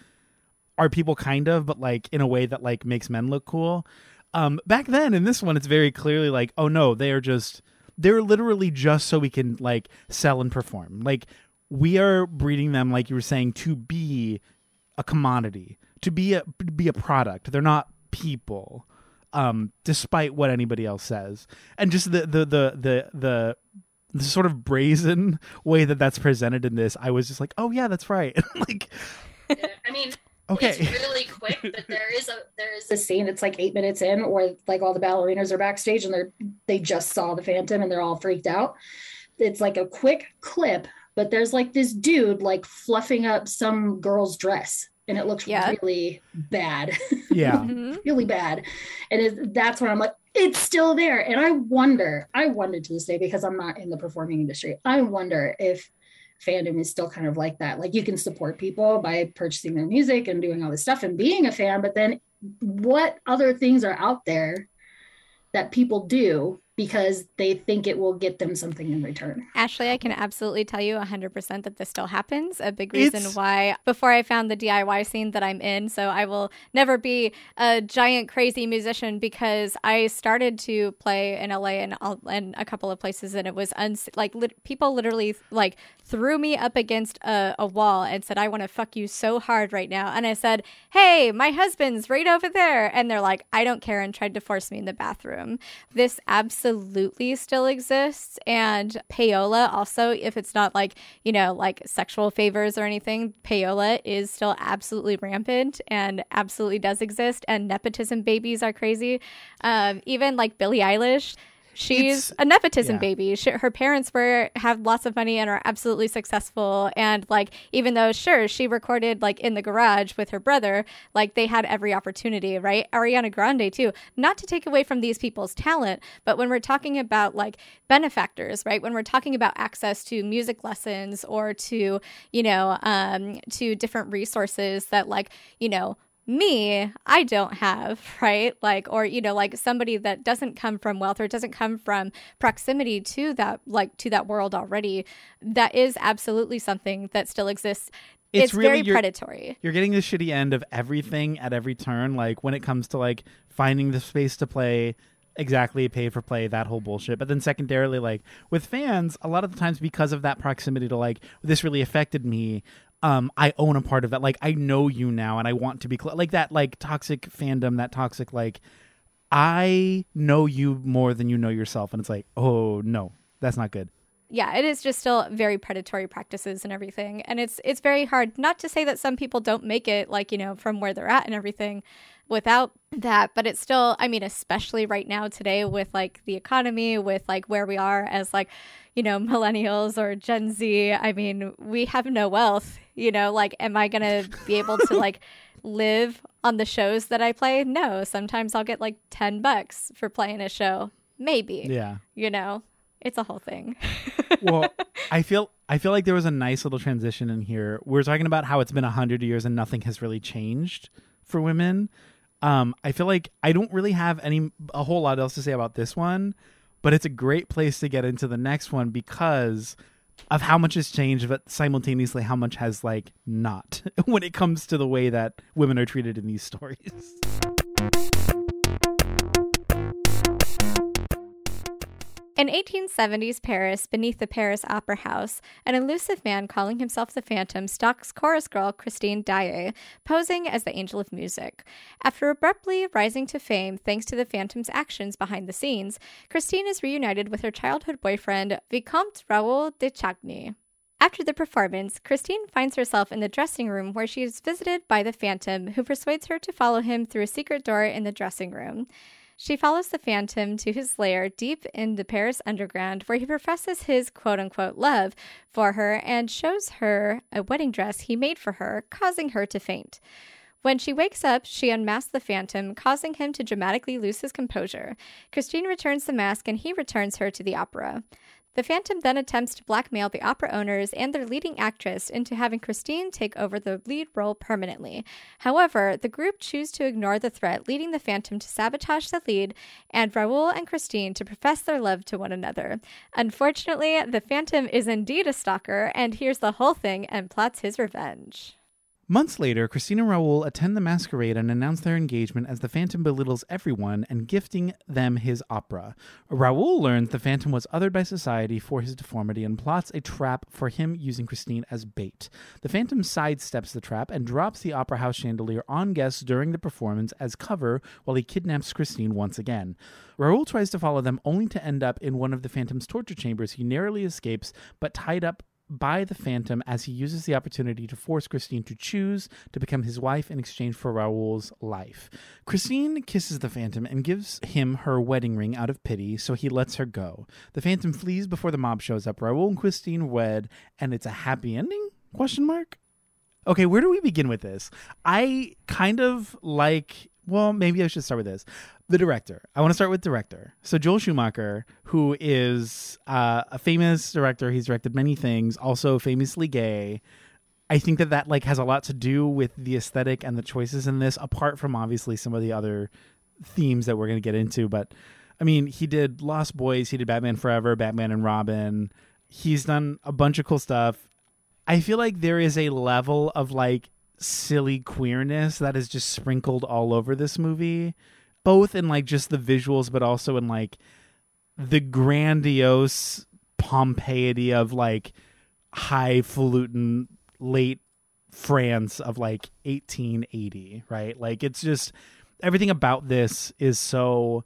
are people kind of, but like in a way that like makes men look cool. Um, back then in this one, it's very clearly like, oh no, they are just they're literally just so we can like sell and perform. Like we are breeding them, like you were saying, to be a commodity, to be a be a product. They're not people, um, despite what anybody else says. And just the the the the the the sort of brazen way that that's presented in this, I was just like, oh yeah, that's right. like, yeah, I mean, Okay. It's really quick, but there is a there is a scene It's like eight minutes in where like all the ballerinas are backstage and they're they just saw the phantom and they're all freaked out. It's like a quick clip, but there's like this dude like fluffing up some girl's dress and it looks yeah. really bad. Yeah. Mm-hmm. really bad. And it, that's when I'm like, it's still there. And I wonder, I wonder to this day because I'm not in the performing industry. I wonder if fandom is still kind of like that. Like you can support people by purchasing their music and doing all this stuff and being a fan, but then what other things are out there that people do because they think it will get them something in return. Ashley, I can absolutely tell you 100% that this still happens. A big reason it's... why, before I found the DIY scene that I'm in, so I will never be a giant crazy musician because I started to play in LA and, and a couple of places, and it was uns- like people literally like threw me up against a, a wall and said, I want to fuck you so hard right now. And I said, Hey, my husband's right over there. And they're like, I don't care, and tried to force me in the bathroom. This absolutely absolutely still exists. And payola also, if it's not like, you know, like sexual favors or anything, payola is still absolutely rampant and absolutely does exist. And nepotism babies are crazy. Um, even like Billie Eilish She's it's, a nepotism yeah. baby. She, her parents were have lots of money and are absolutely successful. And like, even though sure she recorded like in the garage with her brother, like they had every opportunity, right? Ariana Grande too. Not to take away from these people's talent, but when we're talking about like benefactors, right? When we're talking about access to music lessons or to you know um, to different resources that like you know me, I don't have, right? Like, or, you know, like somebody that doesn't come from wealth or doesn't come from proximity to that, like, to that world already, that is absolutely something that still exists it's, it's, really very you're, predatory. you're getting the shitty end of everything at every turn. Like when it comes to like finding the space to play exactly pay for play that whole bullshit but then secondarily like with fans a lot of the times because of that proximity to like this really affected me um i own a part of that like i know you now and i want to be cl- like that like toxic fandom that toxic like i know you more than you know yourself and it's like oh no that's not good yeah, it is just still very predatory practices and everything. And it's it's very hard not to say that some people don't make it like, you know, from where they're at and everything without that, but it's still I mean, especially right now today with like the economy, with like where we are as like, you know, millennials or Gen Z, I mean, we have no wealth, you know, like am I going to be able to like live on the shows that I play? No, sometimes I'll get like 10 bucks for playing a show. Maybe. yeah You know, it's a whole thing. well i feel i feel like there was a nice little transition in here we're talking about how it's been a hundred years and nothing has really changed for women um i feel like i don't really have any a whole lot else to say about this one but it's a great place to get into the next one because of how much has changed but simultaneously how much has like not when it comes to the way that women are treated in these stories In 1870s Paris, beneath the Paris Opera House, an elusive man calling himself the Phantom stalks chorus girl Christine Daae, posing as the Angel of Music. After abruptly rising to fame thanks to the Phantom's actions behind the scenes, Christine is reunited with her childhood boyfriend, Vicomte Raoul de Chagny. After the performance, Christine finds herself in the dressing room where she is visited by the Phantom, who persuades her to follow him through a secret door in the dressing room. She follows the Phantom to his lair deep in the Paris underground, where he professes his quote unquote love for her and shows her a wedding dress he made for her, causing her to faint. When she wakes up, she unmasks the Phantom, causing him to dramatically lose his composure. Christine returns the mask and he returns her to the opera. The Phantom then attempts to blackmail the opera owners and their leading actress into having Christine take over the lead role permanently. However, the group choose to ignore the threat, leading the Phantom to sabotage the lead and Raoul and Christine to profess their love to one another. Unfortunately, the Phantom is indeed a stalker and hears the whole thing and plots his revenge. Months later, Christine and Raoul attend the masquerade and announce their engagement as the Phantom belittles everyone and gifting them his opera. Raoul learns the Phantom was othered by society for his deformity and plots a trap for him using Christine as bait. The Phantom sidesteps the trap and drops the opera house chandelier on guests during the performance as cover while he kidnaps Christine once again. Raoul tries to follow them only to end up in one of the Phantom's torture chambers. He narrowly escapes, but tied up by the Phantom as he uses the opportunity to force Christine to choose to become his wife in exchange for Raoul's life. Christine kisses the Phantom and gives him her wedding ring out of pity, so he lets her go. The Phantom flees before the mob shows up. Raoul and Christine wed, and it's a happy ending? Question mark. Okay, where do we begin with this? I kind of like well, maybe I should start with this. The director. I want to start with director. So Joel Schumacher, who is uh, a famous director, he's directed many things, also famously gay. I think that that like has a lot to do with the aesthetic and the choices in this, apart from obviously some of the other themes that we're going to get into. But I mean, he did Lost Boys, he did Batman Forever, Batman and Robin. He's done a bunch of cool stuff. I feel like there is a level of like silly queerness that is just sprinkled all over this movie, both in like just the visuals, but also in like the grandiose pompeity of like highfalutin late France of like 1880, right? Like it's just everything about this is so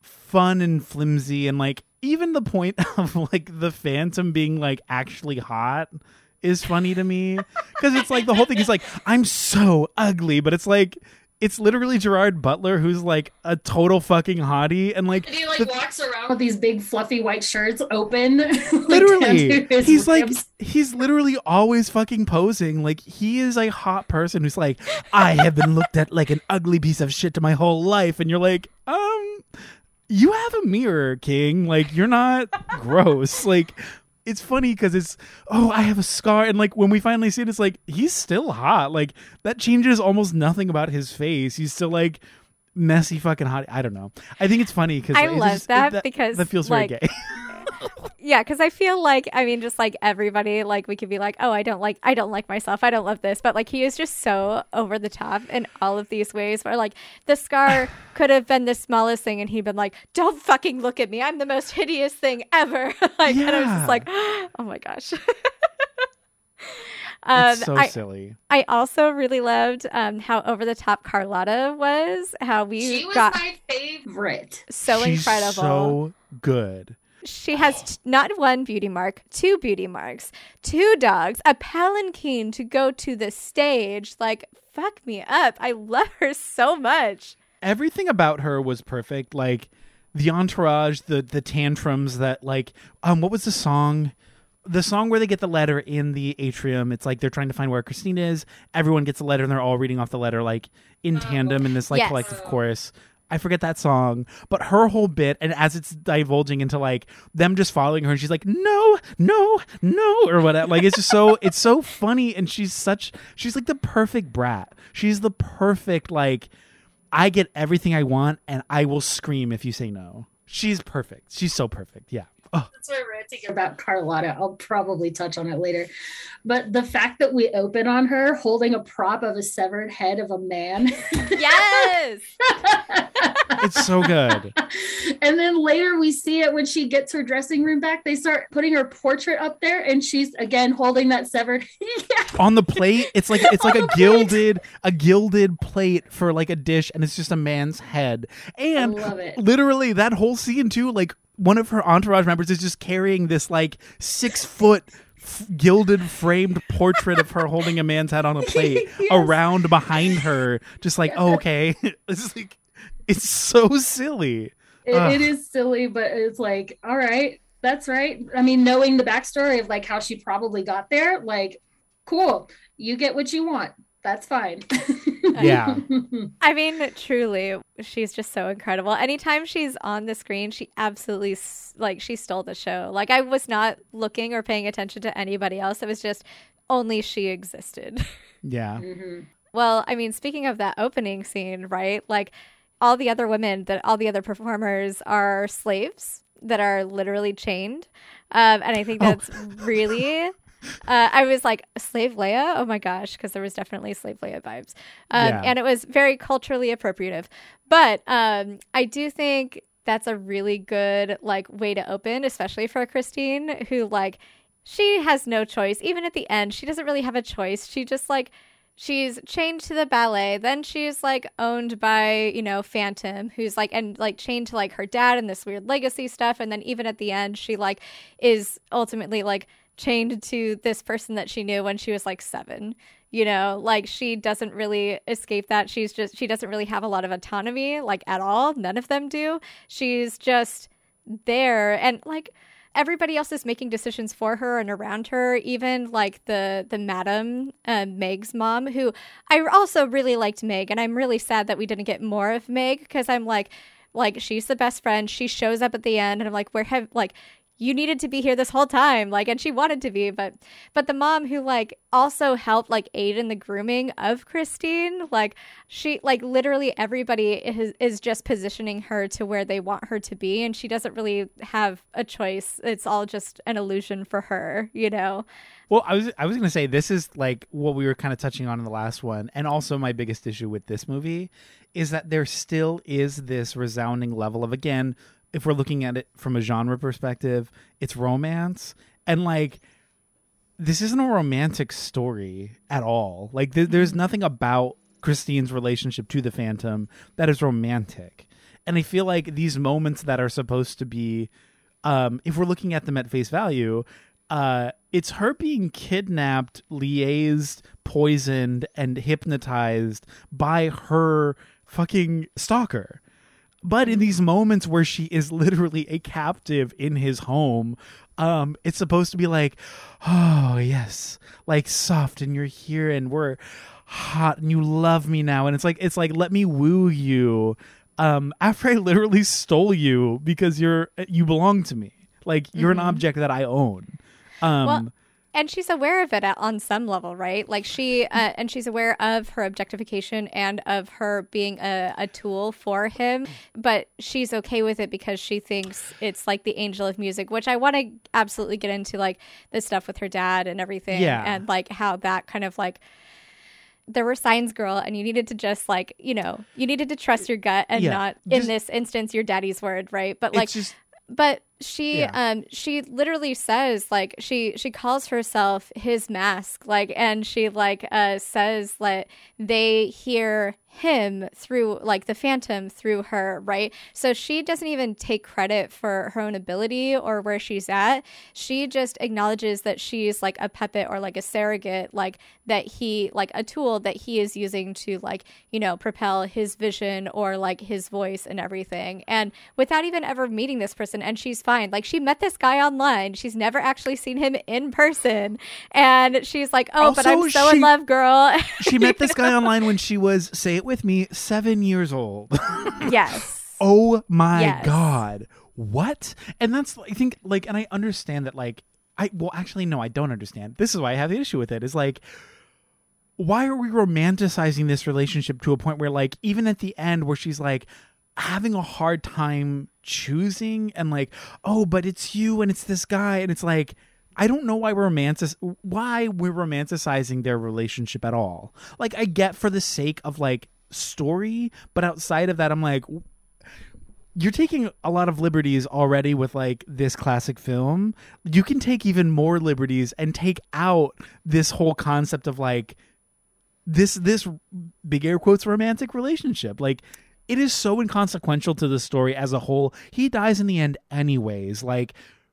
fun and flimsy and like even the point of like the phantom being like actually hot is funny to me because it's like the whole thing is like I'm so ugly, but it's like it's literally Gerard Butler who's like a total fucking hottie and like And he like the- walks around with these big fluffy white shirts open. literally. his he's like he's literally always fucking posing. Like he is a hot person who's like i have been looked at like an ugly piece of shit to my whole life and you're like um you have a mirror king. Like you're not gross. Like it's funny because it's oh i have a scar and like when we finally see it it's like he's still hot. Like that changes almost nothing about his face. He's still like messy fucking hot. I don't know. I think it's funny because I love that because, that feels like, very gay yeah, because I feel like I mean, just like everybody, like we could be like, oh, I don't like, I don't like myself, I don't love this, but like he is just so over the top in all of these ways. Where like the scar could have been the smallest thing, and he'd been like, don't fucking look at me, I'm the most hideous thing ever. like, and I was just like, oh my gosh. Um, it's so I, silly. I also really loved um, how over the top Carlotta was. How we She was got my favorite. so She's incredible. So good. She has t- not one beauty mark, two beauty marks, two dogs, a palanquin to go to the stage. Like, fuck me up. I love her so much. everything about her was perfect like the entourage the the tantrums that like um what was the song the song where they get the letter in the atrium it's like they're trying to find where christine is everyone gets a letter and they're all reading off the letter like in tandem in this like Yes. collective chorus I forget that song, but her whole bit, and as it's divulging into like them just following her, and she's like, "No, no, no," or whatever. Like it's just so it's so funny, and she's such she's like the perfect brat. She's the perfect like I get everything I want and I will scream if you say no. She's perfect. She's so perfect. Yeah. Oh, That's my ranting about Carlotta. I'll probably touch on it later. But the fact that we open on her holding a prop of a severed head of a man. Yes. it's so good. and then later we see it when she gets her dressing room back. They start putting her portrait up there, and she's again holding that severed. yeah. On the plate, it's like it's like a gilded a gilded plate for like a dish and it's just a man's head. And literally that whole scene too like one of her entourage members is just carrying this like 6 foot f- gilded framed portrait of her holding a man's head on a plate Yes. around behind her just like oh, okay it's like it's so silly It, it is silly, but it's like, all right, that's right. I mean, knowing the backstory of like how she probably got there, like, cool, you get what you want. That's fine. Yeah. I mean, truly, she's just so incredible. Anytime she's on the screen, she absolutely like she stole the show. Like I was not looking or paying attention to anybody else. It was just only she existed. yeah Mhm. well, I mean, speaking of that opening scene, right? Like all the other women that all the other performers are slaves that are literally chained. Um, and I think Oh. that's really uh, I was like, Slave Leia? Oh my gosh, because there was definitely Slave Leia vibes. Um, Yeah. And it was very culturally appropriative. But um, I do think that's a really good like way to open, especially for Christine, who like she has no choice. Even at the end, she doesn't really have a choice. She just like she's chained to the ballet then she's like owned by you know phantom who's like and like chained to like her dad and this weird legacy stuff and then even at the end she like is ultimately like chained to this person that she knew when she was like seven you know? Like she doesn't really escape that. She's just she doesn't really have a lot of autonomy like at all. None of them do. She's just there. And like everybody else is making decisions for her and around her even like the the madam uh, meg's mom who i also really liked meg and i'm really sad that we didn't get more of meg because i'm like like she's the best friend. She shows up at the end and i'm like where have like you needed to be here this whole time like and she wanted to be but but the mom who like also helped like aid in the grooming of christine like she like literally everybody is, is just positioning her to where they want her to be and she doesn't really have a choice. It's all just an illusion for her you know? Well, I was I was gonna say this is like what we were kind of touching on in the last one, and also my biggest issue with this movie is that there still is this resounding level of again, if we're looking at it from a genre perspective, it's romance, and like this isn't a romantic story at all. Like th- there's nothing about Christine's relationship to the Phantom that is romantic, and I feel like these moments that are supposed to be um, if we're looking at them at face value, uh, it's her being kidnapped, liaised, poisoned, and hypnotized by her fucking stalker. But in these moments where she is literally a captive in his home, um, it's supposed to be like, oh yes, like soft, and you're here, and we're hot, and you love me now, and it's like it's like let me woo you, um, after I literally stole you because you're you belong to me, like you're an object that I own. Um, Well, and she's aware of it at, on some level, right? Like she, uh, and she's aware of her objectification and of her being a, a tool for him, but she's okay with it because she thinks it's like the angel of music, which I want to absolutely get into, like the stuff with her dad and everything, Yeah. and like how that kind of like there were signs girl and you needed to just like you know you needed to trust your gut and Yeah, not in just- this instance your daddy's word right but like just but she Yeah. um she literally says like she she calls herself his mask like and she like uh says that they hear him through like the phantom through her right? So she doesn't even take credit for her own ability or where she's at. She just acknowledges that she's like a puppet or like a surrogate like that he like a tool that he is using to like you know propel his vision or like his voice and everything. And without even ever meeting this person and she's fine. Like she met this guy online. She's never actually seen him in person. And she's like oh but i'm so she- in love girl. She met this guy online when she was say it with me seven years old. Yes. Oh my Yes. god. What? And that's i think like and i understand that like i well actually no i don't understand. This is why i have the issue with it is like why are we romanticizing this relationship to a point where like even at the end where she's like having a hard time choosing and like oh but it's you and it's this guy and it's like I don't know why we're romantic why we're romanticizing their relationship at all. Like I get for the sake of like story, but outside of that I'm like you're taking a lot of liberties already with like this classic film. You can take even more liberties and take out this whole concept of like this this big air quotes romantic relationship. Like it is so inconsequential to the story as a whole. He dies in the end anyways. Like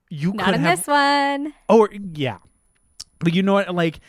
you not could in have this one or yeah. But you know what like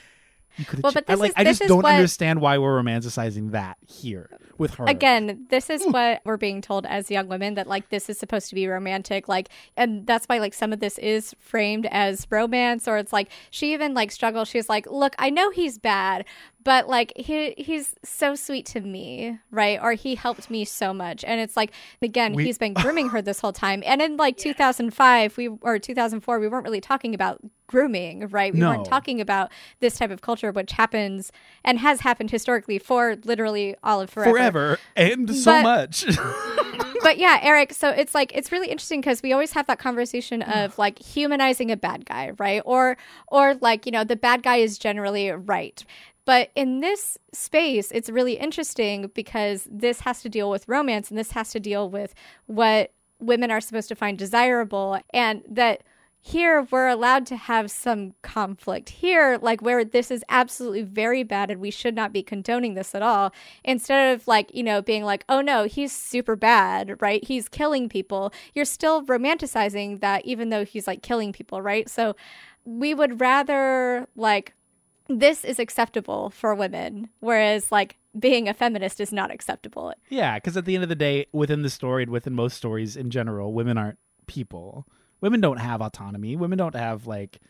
you could Well, but I, like is- I just don't what- understand why we're romanticizing that here with her. again this is what we're being told as young women that like this is supposed to be romantic like and that's why like some of this is framed as romance or it's like she even like struggles she's like look i know he's bad but like he he's so sweet to me right or he helped me so much and it's like again We- he's been grooming her this whole time and in like 2005 we or 2004 we weren't really talking about grooming right we No. weren't talking about this type of culture which happens and has happened historically for literally all of forever forever and so But- much. but yeah, Eric, so it's like it's really interesting because we always have that conversation mm. of like humanizing a bad guy, right? Or or like, you know, the bad guy is generally right. But in this space, it's really interesting because this has to deal with romance and this has to deal with what women are supposed to find desirable and that here we're allowed to have some conflict. Here like where this is absolutely very bad and we should not be condoning this at all instead of like you know being like oh no he's super bad right? He's killing people you're still romanticizing that even though he's like killing people right? So we would rather like this is acceptable for women whereas like being a feminist is not acceptable Yeah, because at the end of the day, within the story and within most stories in general, women aren't people. Women don't have autonomy. Women don't have like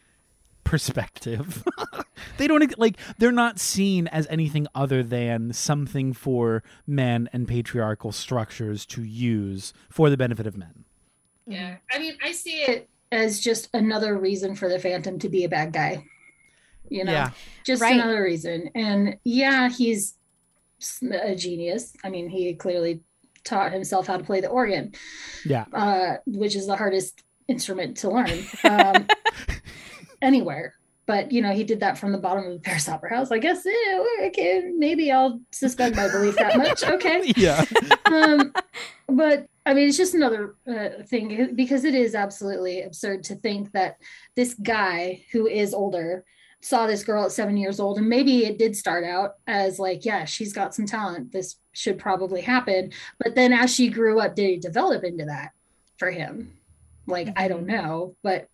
perspective. they don't like they're not seen as anything other than something for men and patriarchal structures to use for the benefit of men. Yeah. I mean, I see it as just another reason for the Phantom to be a bad guy. You know, Yeah. just Right. another reason. And yeah, he's a genius. I mean, he clearly taught himself how to play the organ, Yeah. uh, which is the hardest instrument to learn um, anywhere. But you know, he did that from the bottom of the Paris Opera House. I guess eh, okay, maybe I'll suspend my belief that much. Okay, Yeah. um, but I mean, it's just another uh, thing because it is absolutely absurd to think that this guy who is older saw this girl at seven years old, and maybe it did start out as like, yeah, she's got some talent. This should probably happen. But then as she grew up, did it develop into that for him? Like, I mm-hmm. don't know, but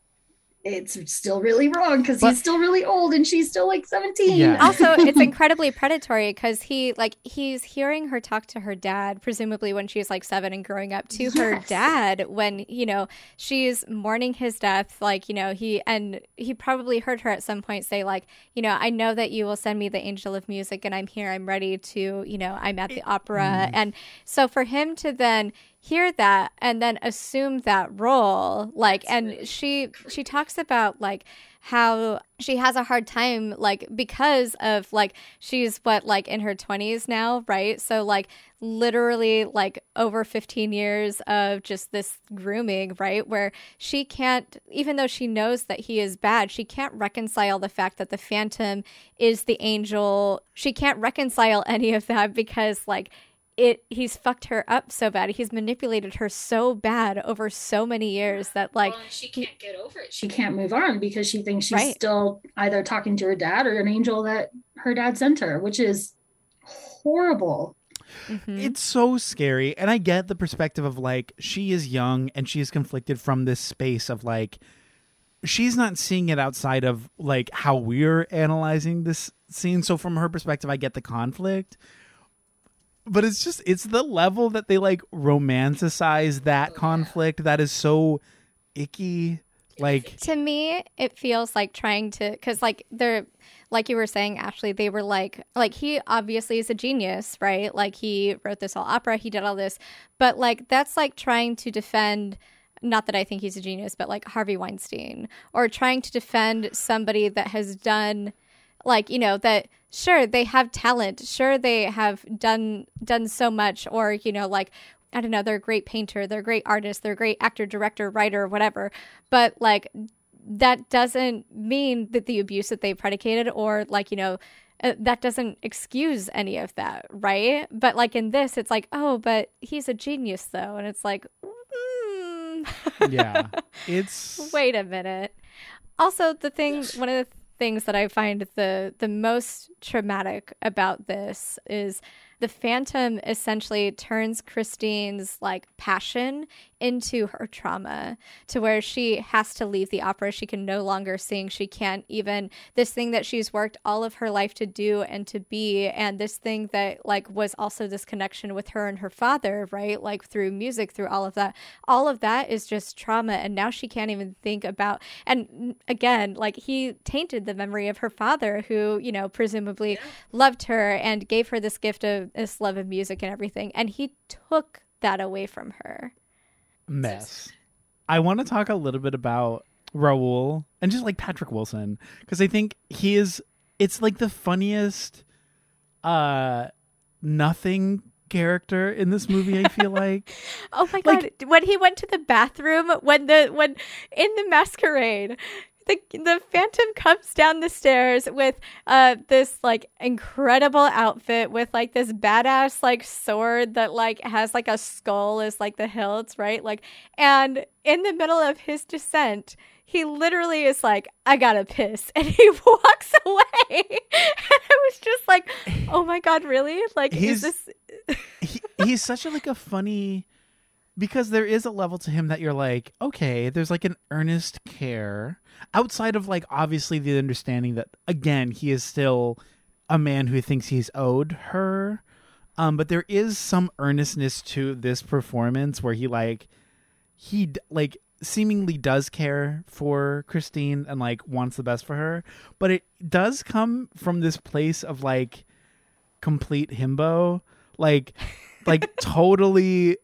it's still really wrong because he's still really old and she's still like 17. Yeah. also it's incredibly predatory because he like he's hearing her talk to her dad presumably when she's like seven and growing up to her dad when you know she's mourning his death like you know he and he probably heard her at some point say like you know i know that you will send me the angel of music and i'm here i'm ready to you know i'm at the opera mm. and so for him to then hear that and then assume that role like and she she talks about like how she has a hard time like because of like she's what like in her 20s now right? So like literally like over 15 years of just this grooming right? Where she can't even though she knows that he is bad she can't reconcile the fact that the phantom is the angel. She can't reconcile any of that because like it he's fucked her up so bad. He's manipulated her so bad over so many years that like well, she can't get over it. She can't move on because she thinks she's Right. still either talking to her dad or an angel that her dad sent her, which is horrible. mhm. It's so scary. And I get the perspective of like, she is young and she is conflicted from this space of like, she's not seeing it outside of like how we're analyzing this scene. So from her perspective, I get the conflict. But it's just, it's the level that they like romanticize that oh, conflict that is so icky. Like, to me it feels like trying to because like they're like you were saying ashley they were like like he obviously is a genius right like he wrote this whole opera he did all this but like that's like trying to defend not that i think he's a genius but like harvey weinstein or trying to defend somebody that has done like you know that sure they have talent. Sure they have done done so much or you know like i don't know they're a great painter they're a great artist they're a great actor director writer whatever. But like that doesn't mean that the abuse that they predicated or like you know uh, that doesn't excuse any of that right? But like in this it's like oh but he's a genius though. And it's like mm. yeah, it's. wait a minute. Also the thing one of the things that i find the the most traumatic about this is the phantom essentially turns christine's like passion into her trauma to where she has to leave the opera. She can no longer sing. She can't even this thing that she's worked all of her life to do and to be and this thing that like was also this connection with her and her father right? Like through music through all of that. All of that is just trauma and now she can't even think about and again like he tainted the memory of her father who you know presumably loved her and gave her this gift of this love of music and everything and he took that away from her mess. I want to talk a little bit about Raoul and just like Patrick Wilson because I think he is. It's like the funniest, uh, nothing character in this movie. I feel like Oh my god! when he went to the bathroom, when the when in the masquerade, the the Phantom comes down the stairs with uh this like incredible outfit with like this badass like sword that like has like a skull as like the hilts, right? Like, and in the middle of his descent. He literally is like, I gotta piss. And he walks away. And I was just like, oh my God, really? Like, He's- is this. he, he's such a like a funny because there is a level to him that you're like, okay, there's like an earnest care outside of like obviously the understanding that again he is still a man who thinks he's owed her. Um, but there is some earnestness to this performance where he like he like seemingly does care for Christine and like wants the best for her, but it does come from this place of like complete himbo, like like totally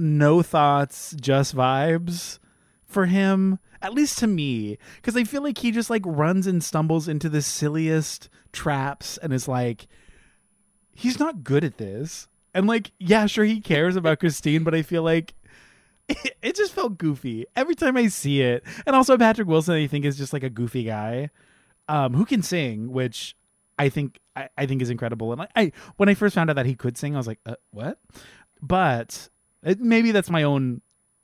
no thoughts, just vibes for him. At least to me, because I feel like he just like runs and stumbles into the silliest traps and is like, he's not good at this. And like, yeah, sure, he cares about Christine, but I feel like it, just felt goofy every time I see it. And also Patrick Wilson, I think, is just like a goofy guy um, who can sing, which I think I, I think is incredible. And I, I when I first found out that he could sing, I was like, uh, what? But it, maybe that's my own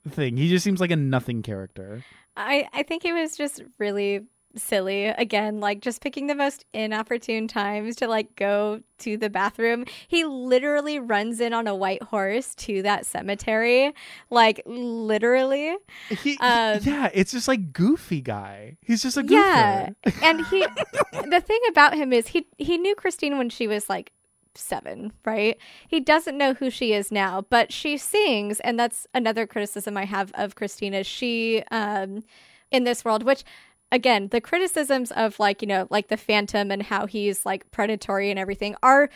thing. He just seems like a nothing character. I, I think it was just really silly again like just picking the most inopportune times to like go to the bathroom he literally runs in on a white horse to that cemetery like literally He, he- Um, yeah, it's just like goofy guy. He's just a goofer. yeah and he the thing about him is he he knew christine when she was like seven right he doesn't know who she is now but she sings and that's another criticism i have of Christina. is she um in this world which again the criticisms of like you know like the phantom and how he's like predatory and everything are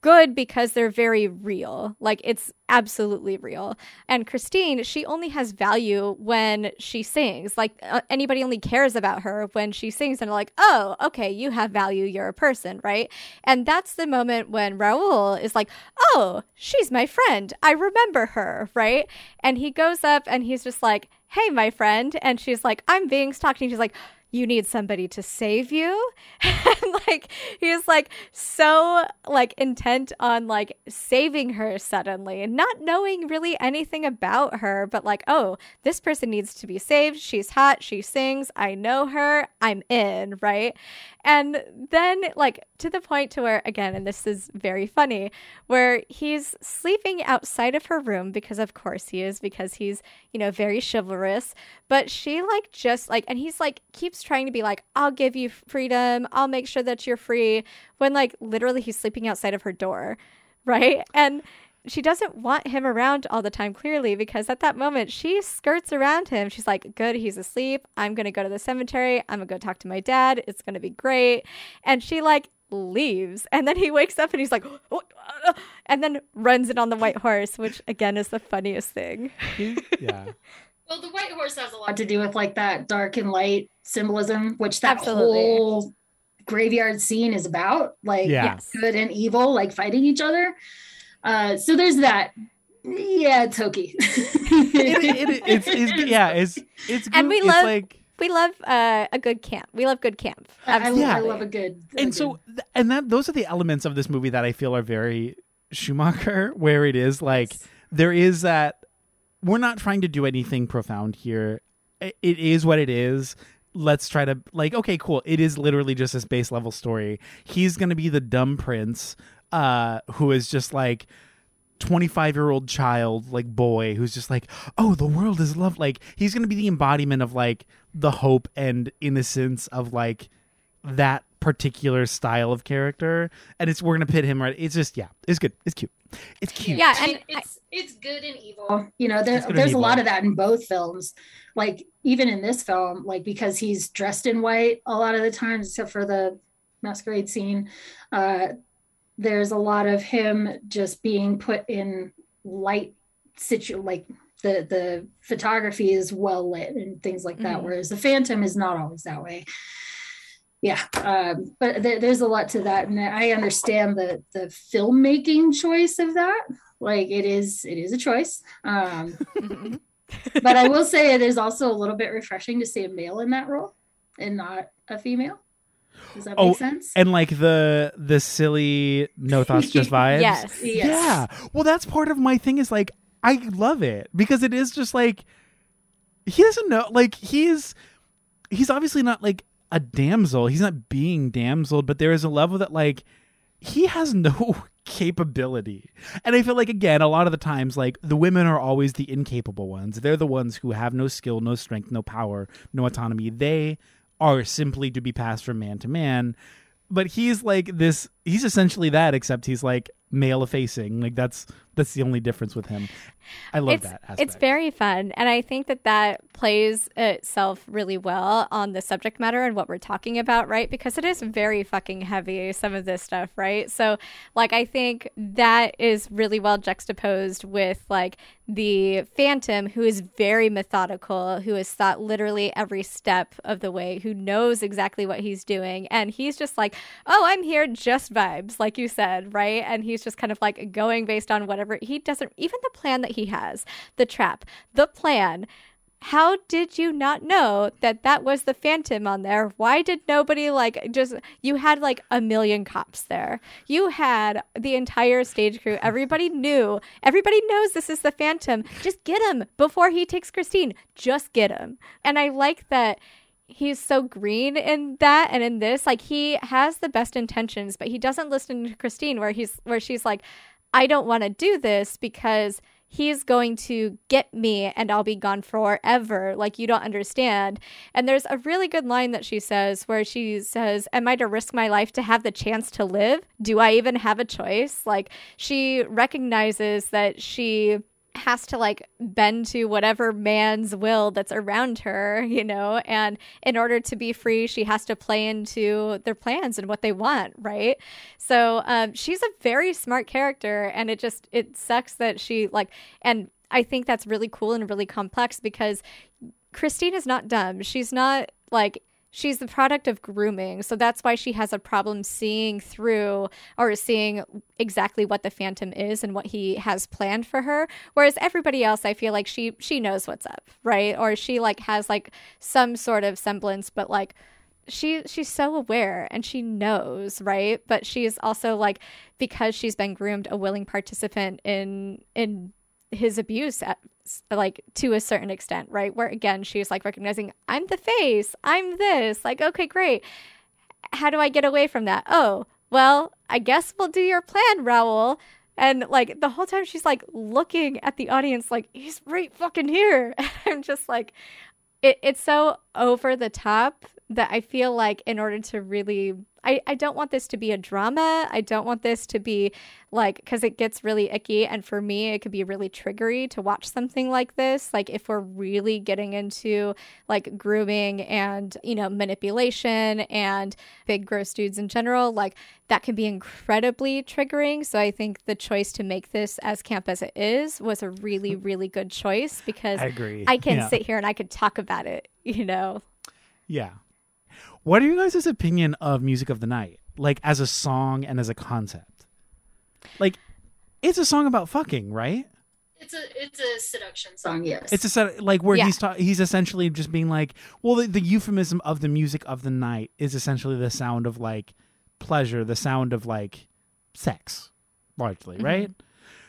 good because they're very real. Like it's absolutely real. And Christine, she only has value when she sings. Like uh, anybody only cares about her when she sings and they're like, "Oh, okay, you have value, you're a person," right? And that's the moment when Raoul is like, "Oh, she's my friend. I remember her," right? And he goes up and he's just like, "Hey, my friend." And she's like, "I'm being stalked." And she's like, you need somebody to save you. And like he's like so like intent on like saving her suddenly and not knowing really anything about her but like oh this person needs to be saved. She's hot. She sings. I know her. I'm in right? And then like to the point to where again and this is very funny where he's sleeping outside of her room because of course he is because he's you know very chivalrous but she like just like and he's like keeps trying to be like i'll give you freedom. I'll make sure that you're free when like literally he's sleeping outside of her door right? And she doesn't want him around all the time clearly because at that moment she skirts around him. She's like good he's asleep. I'm gonna go to the cemetery. I'm gonna go talk to my dad. It's gonna be great. And she like leaves. And then he wakes up and he's like oh, uh, uh, and then runs it on the white horse which again is the funniest thing. Yeah well the white horse has a lot to do with like that dark and light symbolism which that Absolutely. whole graveyard scene is about like Yeah. Good and evil like fighting each other. Uh so there's that. Yeah it's hokey. It, it, it's, it's yeah it's it's And we it's love- like we love uh, a good camp. We love good camp. I, I, Absolutely. I love a good a and good- so and that those are the elements of this movie that I feel are very Schumacher, where it is like there is that we're not trying to do anything profound here. It is what it is. Let's try to like okay, cool. It is literally just this base level story. He's gonna be the dumb prince, uh, who is just like 25 year old child like boy who's just like oh the world is love like he's gonna be the embodiment of like the hope and innocence of like that particular style of character and it's we're gonna pit him right it's just yeah it's good it's cute it's cute Yeah, I mean, and I- it's it's good and evil. You know, there, It's good and there's a lot of that in both films. Like even in this film, like because he's dressed in white a lot of the times, except for the masquerade scene. Uh, there's a lot of him just being put in light situ like the the photography is well lit and things like that. Mhm. Whereas the Phantom is not always that way. Yeah, um, but there, there's a lot to that, and I understand the the filmmaking choice of that. Like it is, it is a choice. Um, Mhm. but I will say it is also a little bit refreshing to see a male in that role and not a female. Does that Oh, make sense? and like the the silly no thoughts just vibes yes Yes. yeah well that's part of my thing is like i love it because it is just like he doesn't know like he's he's obviously not like a damsel. He's not being damseled but there is a level that like he has no capability. And i feel like again a lot of the times like the women are always the incapable ones. They're the ones who have no skill no strength no power no autonomy. They are simply to be passed from man to man. But he's like this he's essentially that except he's like male effacing like that's that's the only difference with him i love it's, that aspect. It's very fun. And I think that that plays itself really well on the subject matter and what we're talking about, right? Because it is very fucking heavy, some of this stuff, right? So, like, I think that is really well juxtaposed with, like, the Phantom, who is very methodical, who has thought literally every step of the way, who knows exactly what he's doing. And he's just like, oh, I'm here, just vibes, like you said, right? And he's just kind of like going based on whatever he doesn't, even the plan that he has, the trap, the plan. How did you not know that that was the Phantom on there? Why did nobody like just, you had like a million cops there. You had the entire stage crew. Everybody knew. Everybody knows this is the Phantom. Just get him before he takes Christine. Just get him. And I like that he's so green in that and in this like he has the best intentions but he doesn't listen to christine where he's where she's like i don't want to do this because he's going to get me and i'll be gone forever. Like you don't understand. And there's a really good line that she says where she says am i to risk my life to have the chance to live? Do i even have a choice? Like she recognizes that she has to like bend to whatever man's will that's around her, you know, and in order to be free, she has to play into their plans and what they want, right? So um, she's a very smart character, and it just it sucks that she like, and I think that's really cool and really complex because Christine is not dumb. She's not like she's the product of grooming. So that's why she has a problem seeing through or seeing exactly what the phantom is and what he has planned for her. Whereas everybody else I feel like she she knows what's up, right? Or she like has like some sort of semblance but like she she's so aware and she knows right but she's also like because she's been groomed a willing participant in in his abuse at like to a certain extent, right? Where again, she's like recognizing, I'm the face, I'm this. Like, okay, great. How do I get away from that? Oh, well, I guess we'll do your plan, Raoul. And like the whole time she's like looking at the audience, like, he's right fucking here. And I'm just like, it, it's so over the top that I feel like in order to really I, I don't want this to be a drama. I don't want this to be like, because it gets really icky. And for me, it could be really triggery to watch something like this. Like, if we're really getting into like grooming and, you know, manipulation and big gross dudes in general, like that can be incredibly triggering. So I think the choice to make this as camp as it is was a really, really good choice because I agree. I can Yeah. sit here and I could talk about it, you know? Yeah. What are you guys' opinion of Music of the Night? Like as a song and as a concept? Like it's a song about fucking, right? It's a it's a seduction song, yes. It's a set like where Yeah. he's ta- he's essentially just being like, well, the, the euphemism of the music of the night is essentially the sound of like pleasure, the sound of like sex, largely, mm-hmm. right?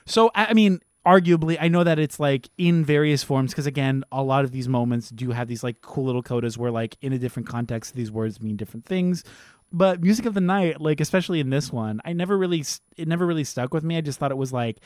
So I I mean, arguably, I know that it's like in various forms because again, a lot of these moments do have these like cool little codas where like in a different context these words mean different things. But music of the night, like especially in this one, I never really it never really stuck with me. I just thought it was like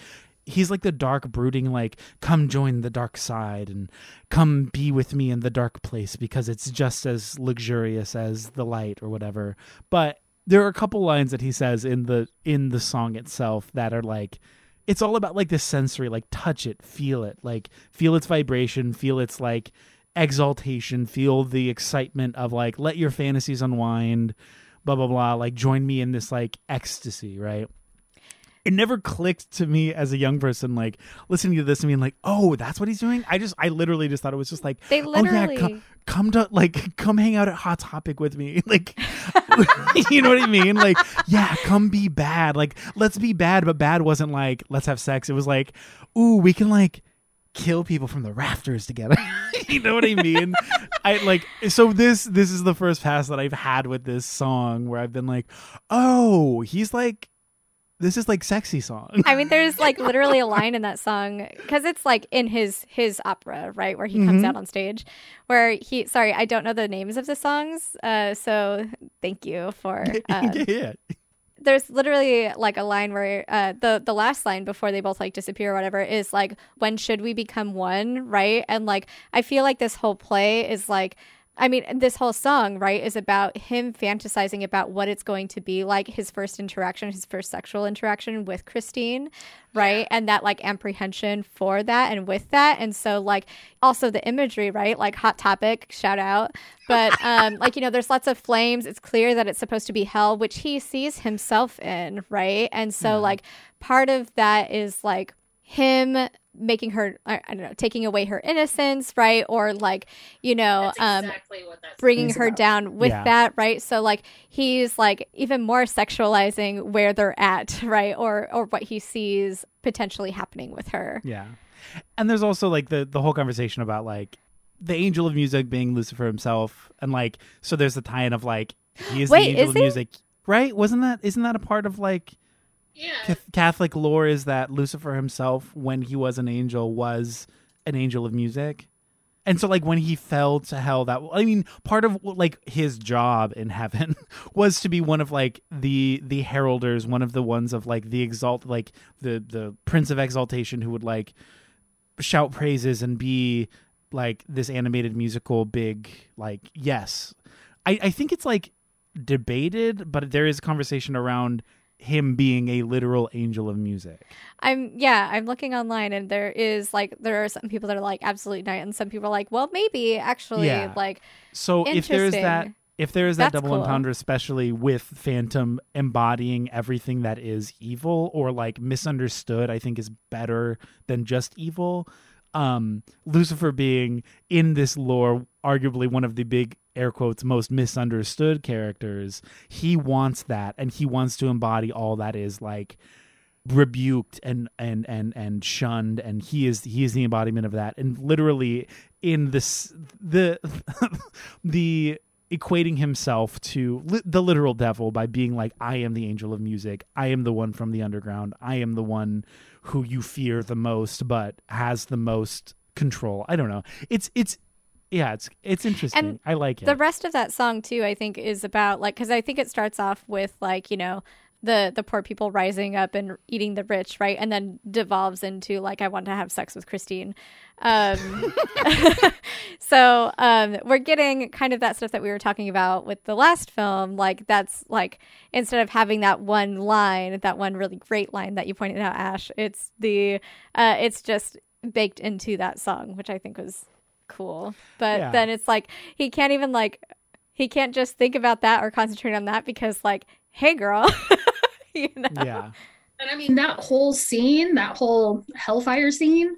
he's like the dark brooding like come join the dark side and come be with me in the dark place because it's just as luxurious as the light or whatever but there are a couple lines that he says in the in the song itself that are like it's all about like the sensory like touch it feel it like feel its vibration feel its like exaltation feel the excitement of like let your fantasies unwind blah blah blah like join me in this like ecstasy right it never clicked to me as a young person like listening to this and being like oh that's what he's doing? I just i literally just thought it was just like They oh yeah literally. come, come to like come hang out at hot topic with me. Like you know what i mean? Like yeah come be bad. Like let's be bad but bad wasn't like let's have sex. It was like ooh we can like kill people from the rafters together. You know what i mean? I like so this this is the first pass that i've had with this song where i've been like oh he's like this is like sexy song I mean, there's like literally a line in that song because it's like in his his opera, right, where he comes Mhm. out on stage, where he. Sorry, I don't know the names of the songs, uh, so thank you for. Uh, yeah, yeah. there's literally like a line where uh, the the last line before they both like disappear or whatever is like, "When should we become one?" Right, and like I feel like this whole play is like. I mean, this whole song, right, is about him fantasizing about what it's going to be like his first interaction, his first sexual interaction with Christine, right? And that like apprehension for that and with that. And so, like, also the imagery, right? Like, Hot Topic, shout out. But, um, like, you know, there's lots of flames. It's clear that it's supposed to be hell, which he sees himself in, right? And so, Yeah. like, part of that is like him making her I, I don't know taking away her innocence right or like you know That's um exactly what that bringing her about. down with Yeah. that right so like he's like even more sexualizing where they're at right or or what he sees potentially happening with her Yeah. And there's also like the the whole conversation about like the angel of music being Lucifer himself and like so there's the tie-in of like he is Wait, the angel is of he? music. Right? Wasn't that isn't that a part of like Yeah. Catholic lore is that Lucifer himself when he was an angel was an angel of music. And so like when he fell to hell that I mean part of like his job in heaven was to be one of like the the heralders one of the ones of like the exalt like the the prince of exaltation who would like shout praises and be like this animated musical big like yes. I I think it's like debated but there is conversation around him being a literal angel of music. I'm yeah, I'm looking online and there is like there are some people that are like absolutely not and some people are like, well maybe actually Yeah. like So if there's that if there is that That's double cool. entendre, especially with Phantom embodying everything that is evil or like misunderstood, I think is better than just evil. Um, Lucifer being in this lore, arguably one of the big air quotes most misunderstood characters, he wants that and he wants to embody all that is like rebuked and and and and shunned and he is he is the embodiment of that. And literally in this the the equating himself to li- the literal devil by being like i am the angel of music. I am the one from the underground. I am the one who you fear the most but has the most control. I don't know. It's it's yeah it's it's interesting. And i like it. the rest of that song too i think is about like because i think it starts off with like you know the the poor people rising up and eating the rich right? And then devolves into like i want to have sex with christine. Um so um we're getting kind of that stuff that we were talking about with the last film. Like that's like instead of having that one line that one really great line that you pointed out ash it's the uh it's just baked into that song which i think was cool but Yeah. then it's like he can't even like he can't just think about that or concentrate on that because like hey girl you know yeah And I mean, that whole scene, that whole Hellfire scene,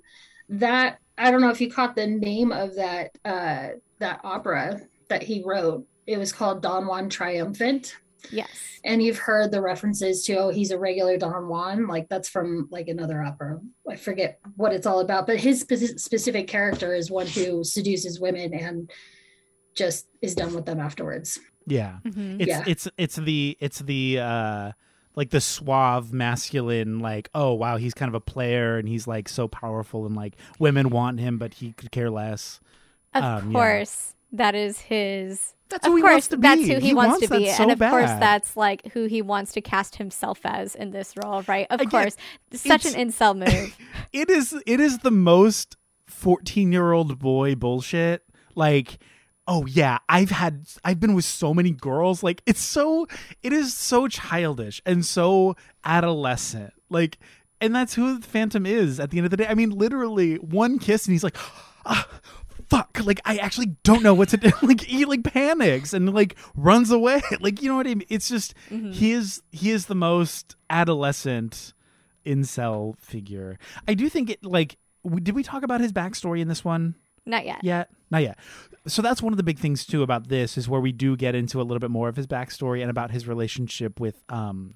that I don't know if you caught the name of that uh that opera that he wrote. It was called Don Juan Triumphant. Yes And you've heard the references to, oh, he's a regular Don Juan. Like that's from like another opera. I forget what it's all about, but his speci- specific character is one who seduces women and just is done with them afterwards. yeah Mhm. it's Yeah. it's it's the it's the uh like the suave masculine like oh wow he's kind of a player and he's like so powerful and like women want him but he could care less Of Um, yeah. course, that is his. That's of who he course, wants to that's be. who he, He wants, wants to be, so and of course, that's like who he wants to cast himself as in this role, right? Of Again, course, such an incel move. it is it is the most 14 year old boy bullshit like oh yeah i've had i've been with so many girls like it's so it is so childish and so adolescent like and that's who the phantom is at the end of the day i mean literally one kiss and he's like ah, fuck like i actually don't know what to do like he like panics and like runs away like you know what i mean it's just he is he is the most adolescent incel figure. I do think it like w- did we talk about his backstory in this one Not yet. yet? Not yet. So that's one of the big things too about this is where we do get into a little bit more of his backstory and about his relationship with um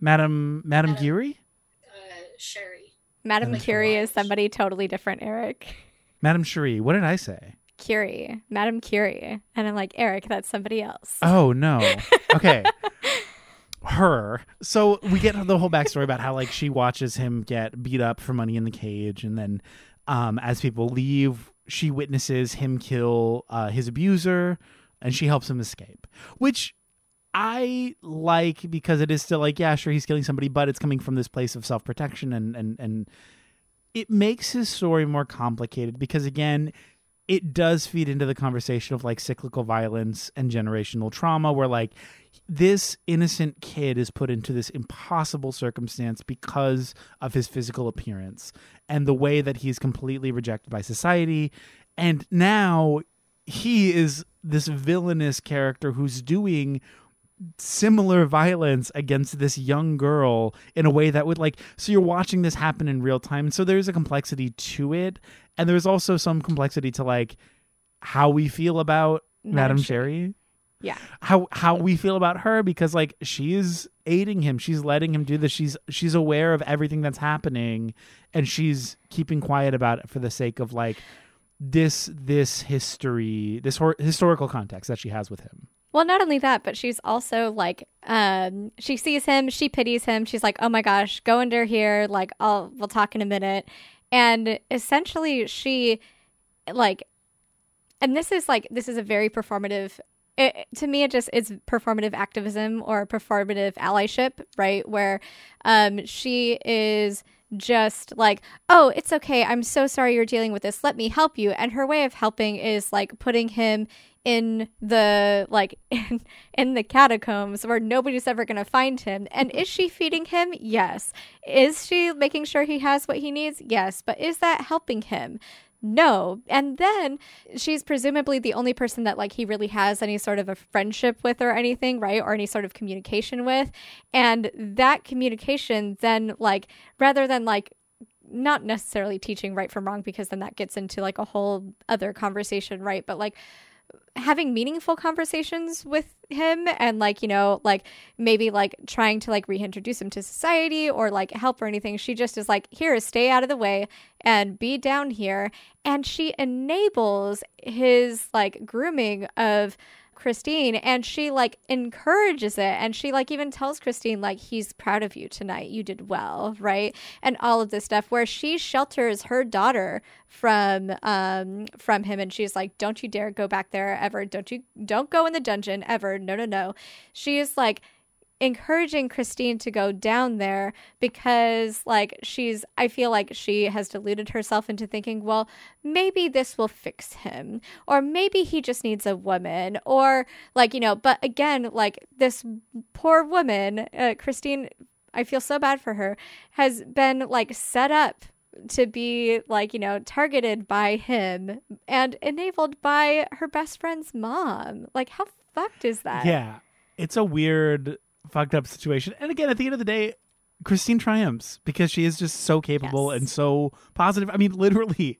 Madam Madam Giry? Uh, Sherry. Madam Curie is somebody totally different, Eric. Madam Cherie. What did I say? Curie, Madam Curie, and I'm like Eric. That's somebody else. Oh no. Okay. Her. So we get the whole backstory about how like she watches him get beat up for money in the cage, and then um, as people leave, she witnesses him kill uh, his abuser, and she helps him escape. Which I like because it is still like, yeah, sure, he's killing somebody, but it's coming from this place of self protection, and and and it makes his story more complicated because again it does feed into the conversation of like cyclical violence and generational trauma where like this innocent kid is put into this impossible circumstance because of his physical appearance and the way that he's completely rejected by society. And now he is this villainous character who's doing similar violence against this young girl in a way that would like so you're watching this happen in real time and so there's a complexity to it and there's also some complexity to like how we feel about Madam Madam Sherry. Sherry Yeah. how how we feel about her because like she's aiding him she's letting him do this she's she's aware of everything that's happening and she's keeping quiet about it for the sake of like this this history this hor- historical context that she has with him Well, not only that, but she's also like, um, she sees him, she pities him. She's like, "Oh my gosh, go under here. Like, I'll we'll talk in a minute." And essentially, she, like, and this is like this is a very performative. It, to me, it just is performative activism or performative allyship, right? Where, um, she is just like, oh, it's okay. I'm so sorry you're dealing with this. Let me help you. And her way of helping is like putting him in the like in, in the catacombs where nobody's ever going to find him. And is she feeding him? Yes. Is she making sure he has what he needs? Yes. But is that helping him? No. And then she's presumably the only person that like he really has any sort of a friendship with or anything right? Or any sort of communication with. And that communication then like rather than like not necessarily teaching right from wrong because then that gets into like a whole other conversation right? But like having meaningful conversations with him and like you know like maybe like trying to like reintroduce him to society or like help or anything she just is like here stay out of the way and be down here. And she enables his like grooming of Christine and she like encourages it. And she like even tells Christine like he's proud of you tonight. You did well right? And all of this stuff where she shelters her daughter from um from him. And she's like don't you dare go back there ever. Don't you don't go in the dungeon ever. No no no. She is like encouraging Christine to go down there because like she's I feel like she has deluded herself into thinking, well, maybe this will fix him or maybe he just needs a woman or like, you know, but again, like this poor woman, uh, Christine I feel so bad for her has been like set up to be like you know targeted by him and enabled by her best friend's mom like how fucked is that Yeah. It's a weird, fucked up situation. And again, at the end of the day, Christine triumphs because she is just so capable Yes. and so positive. I mean, literally,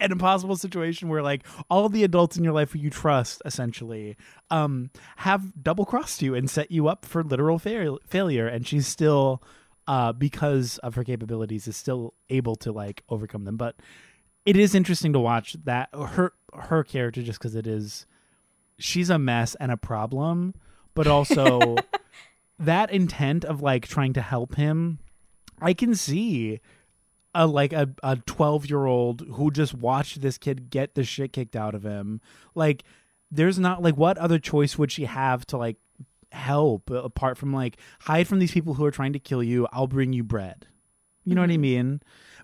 an impossible situation where like all the adults in your life who you trust essentially um have double crossed you and set you up for literal fail- failure, and she's still, uh, because of her capabilities, is still able to like overcome them. But it is interesting to watch that her her character just because it is she's a mess and a problem, but also that intent of like trying to help him. I can see a like a a 12 year old who just watched this kid get the shit kicked out of him. Like, there's not like what other choice would she have to like help apart from like hide from these people who are trying to kill you? I'll bring you bread. You know what I mm-hmm. mean?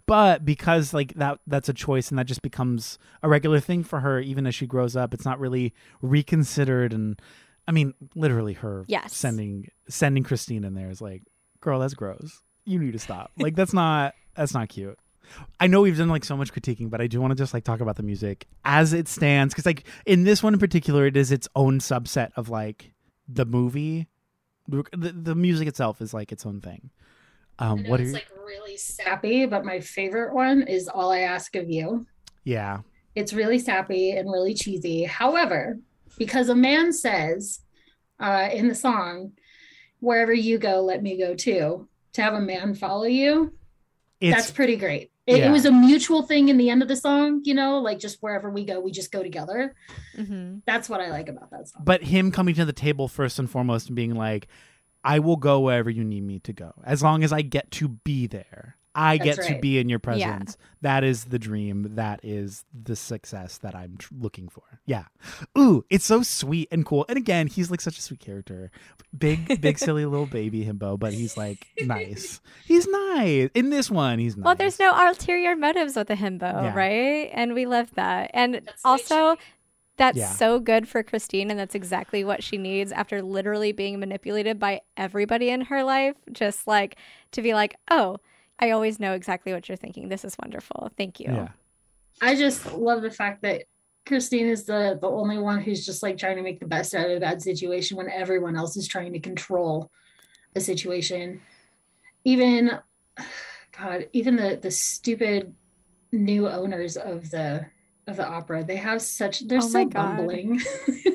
But because like that that's a choice and that just becomes a regular thing for her even as she grows up, it's not really reconsidered and I mean, literally her Yes. sending sending Christine in there is like, girl, that's gross. You need to stop. Like that's not that's not cute. I know we've done like so much critiquing, but I do want to just like talk about the music as it stands because like in this one in particular, it is its own subset of like the movie. The, the music itself is like its own thing. I Um, know what it's you? like really sappy, but my favorite one is All I Ask of You. yeah, It's really sappy and really cheesy. However, because a man says uh, in the song, wherever you go, let me go too, to have a man follow you, it's that's pretty great. It, Yeah. it was a mutual thing in the end of the song, you know, like just wherever we go, we just go together. mm-hmm. That's what I like about that song. but him coming to the table first and foremost and being like, I will go wherever you need me to go as long as I get to be there. I That's get to be in your Yeah. presence. That is the dream. That is the success that I'm tr- looking for. Yeah. Ooh, it's so sweet and cool. And again, he's like such a sweet character. Big, big, silly little baby himbo, but he's like nice. He's nice. In this one, he's nice. Well, there's no ulterior motives with the himbo, Yeah. right? And we love that. And That's the way it should also, that's Yeah. so good for Christine, and that's exactly what she needs after literally being manipulated by everybody in her life. Just like to be like, oh, I always know exactly what you're thinking. This is wonderful. Thank you. Yeah. I just love the fact that Christine is the the only one who's just like trying to make the best out of a bad situation when everyone else is trying to control a situation. Even God, even the the stupid new owners of the of the opera, they have such they're Oh so God. bumbling.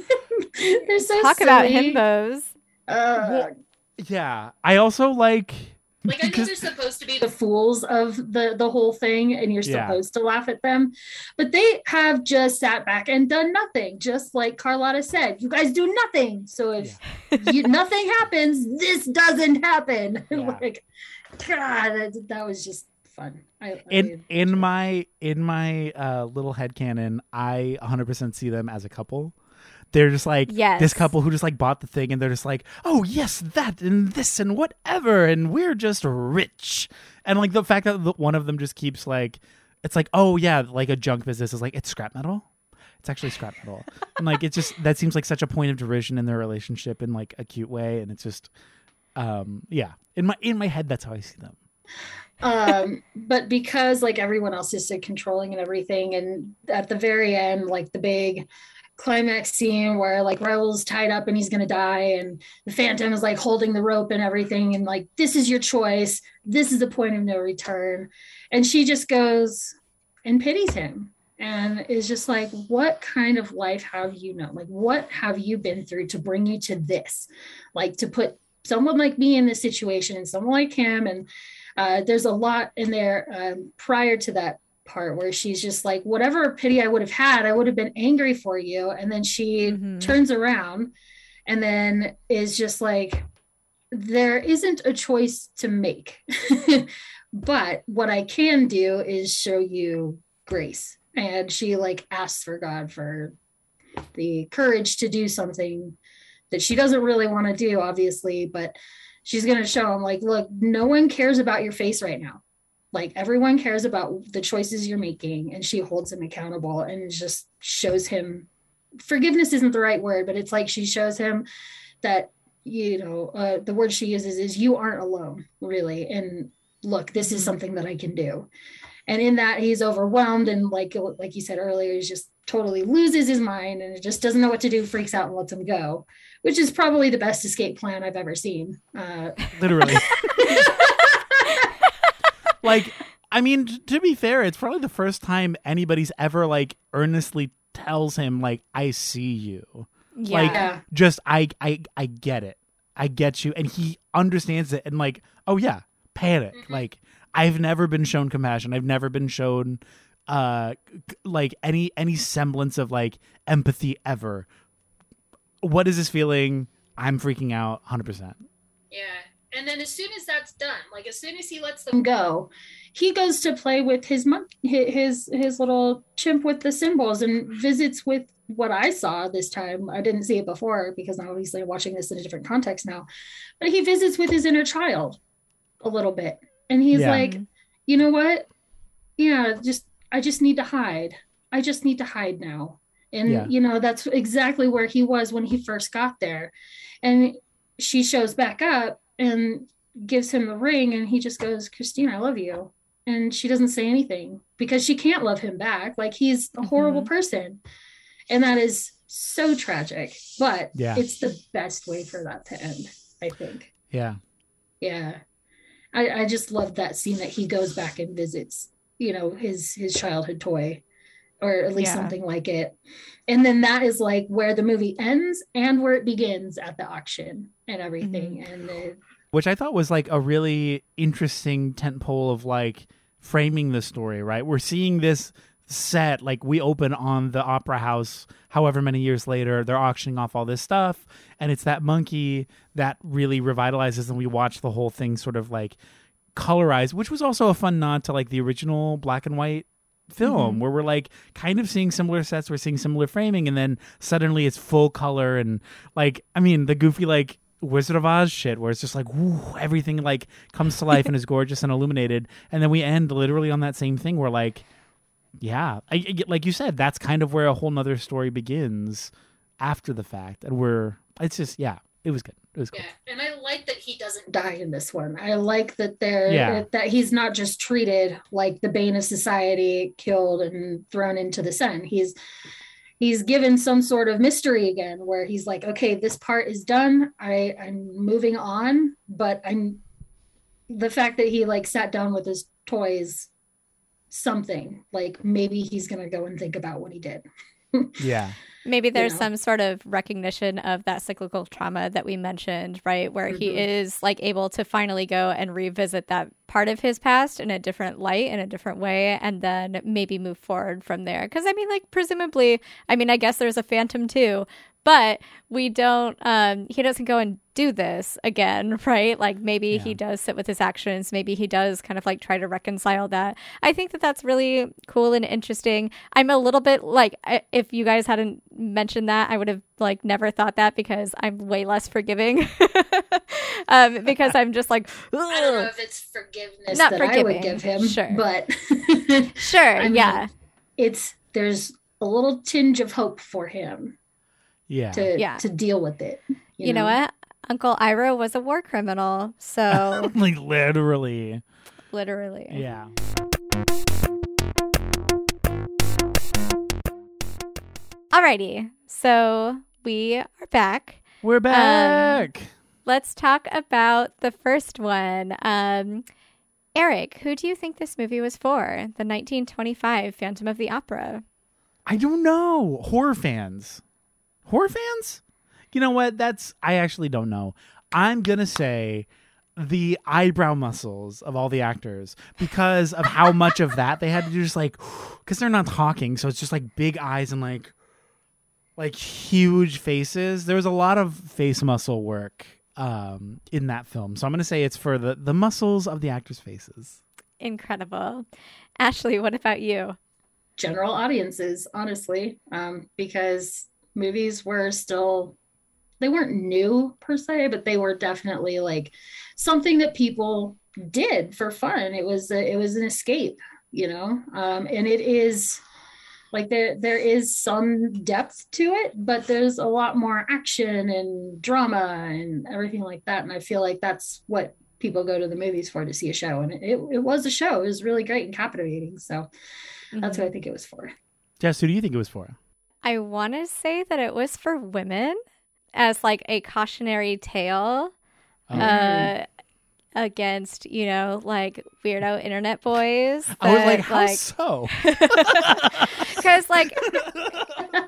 they're so Talk about himbos. Uh, Well, Yeah. I also like. Like I know they're supposed to be the fools of the the whole thing and you're Yeah. supposed to laugh at them. But they have just sat back and done nothing just like carlotta said you guys do nothing. So if you, nothing happens this doesn't happen. Yeah. like god that, that was just fun. I, I in in my in my uh little head canon i 100% see them as a couple they're just like Yes. this couple who just like bought the thing and they're just like oh yes that and this and whatever and we're just rich and like the fact that the, one of them just keeps like it's like oh yeah like a junk business is like it's scrap metal it's actually scrap metal. and like it's just that seems like such a point of derision in their relationship in like a cute way, and it's just um yeah in my in my head that's how I see them. um but because like everyone else is so controlling and everything and at the very end like the big climax scene where like Raoul's tied up and he's gonna die, and the Phantom is like holding the rope and everything, and like this is your choice. This is the point of no return. And she just goes and pities him and is just like, what kind of life have you known? Like, what have you been through to bring you to this? Like to put someone like me in this situation and someone like him. And uh, there's a lot in there um, prior to that part where she's just like, whatever pity I would have had, I would have been angry for you. And then she mm-hmm. turns around and then is just like, there isn't a choice to make. but what I can do is show you grace. And she like asks for God for the courage to do something that she doesn't really want to do, obviously, but she's going to show him like, look, no one cares about your face right now like everyone cares about the choices you're making and she holds him accountable and just shows him forgiveness isn't the right word but it's like she shows him that you know uh, the word she uses is you aren't alone really and look this is mm-hmm. something that i can do and in that he's overwhelmed and like like you said earlier he's just totally loses his mind and just doesn't know what to do freaks out and lets him go which is probably the best escape plan i've ever seen uh, literally like I mean, to be fair, it's probably the first time anybody's ever like earnestly tells him like I see you. Yeah. Like just I I I get it. I get you and he understands it and like, oh yeah, panic. Mm-hmm. Like I've never been shown compassion. I've never been shown uh like any any semblance of like empathy ever. What is this feeling? I'm freaking out 100%. Yeah. And then as soon as that's done, like as soon as he lets them go, he goes to play with his monk, his his little chimp with the cymbals, and visits with what I saw this time. I didn't see it before because obviously I'm watching this in a different context now. But he visits with his inner child a little bit, and he's yeah. like, you know what? Yeah, just I just need to hide. I just need to hide now. And yeah. you know that's exactly where he was when he first got there. And she shows back up and gives him the ring and he just goes christine i love you and she doesn't say anything because she can't love him back like he's a horrible mm-hmm. person and that is so tragic but yeah. it's the best way for that to end i think yeah yeah i i just love that scene that he goes back and visits you know his his childhood toy or at least yeah. something like it and then that is like where the movie ends and where it begins at the auction and everything mm-hmm. and the which I thought was like a really interesting tent pole of like framing the story, right? We're seeing this set like we open on the opera house however many years later they're auctioning off all this stuff and it's that monkey that really revitalizes and we watch the whole thing sort of like colorized which was also a fun nod to like the original black and white film mm-hmm. where we're like kind of seeing similar sets we're seeing similar framing and then suddenly it's full color and like i mean the goofy like Wizard of Oz shit where it's just like whoo, everything like comes to life and is gorgeous and illuminated, and then we end literally on that same thing where like, yeah, I, like you said, that's kind of where a whole nother story begins after the fact, and we're it's just yeah, it was good. It was cool. Yeah, and I like that he doesn't die in this one. I like that there yeah. that he's not just treated like the bane of society, killed and thrown into the sun. He's he's given some sort of mystery again where he's like okay this part is done. I i'm moving on but i'm the fact that he like sat down with his toys something like maybe he's gonna go and think about what he did. Yeah Maybe there's you know? some sort of recognition of that cyclical trauma that we mentioned, right? Where mm-hmm. he is like able to finally go and revisit that part of his past in a different light, in a different way, and then maybe move forward from there. Because I mean, like, presumably, I mean, I guess there's a phantom too, but we don't um he doesn't go and do this again right? Like maybe yeah. he does sit with his actions. Maybe he does kind of like try to reconcile that. I think that that's really cool and interesting. I'm a little bit like if you guys hadn't mentioned that i would have like never thought that because i'm way less forgiving. Um because i'm just like Ugh. i don't know if it's forgiveness not that forgiving. i would give him sure. but sure I mean, yeah. it's there's a little tinge of hope for him Yeah. to Yeah. to deal with it. You, know? what? Uncle Iroh was a war criminal, so like literally. literally. Yeah. Alrighty, so we are back. We're back. Let's talk about the first one. Um, Eric, who do you think this movie was for? The 1925 Phantom of the Opera. I don't know. Horror fans. Horror fans? You know what? That's I actually don't know. I'm going to say the eyebrow muscles of all the actors because of how much of that they had to do just like cuz they're not talking, so it's just like big eyes and like like huge faces. There was a lot of face muscle work um in that film. So I'm going to say it's for the the muscles of the actors' faces. Incredible. Ashley, what about you? general audiences, honestly, um, because movies were still they weren't new per se, but they were definitely like something that people did for fun. It was a, it was an escape, you know, um, and it is like there there is some depth to it, but there's a lot more action and drama and everything like that. And I feel like that's what people go to the movies for to see a show, and it it was a show. It was really great and captivating. So that's Mhm. what I think it was for. Jess, who do you think it was for? I want to say that it was for women as like a cautionary tale Oh. uh, against, you know, like weirdo internet boys. I was like, how so? Because, like,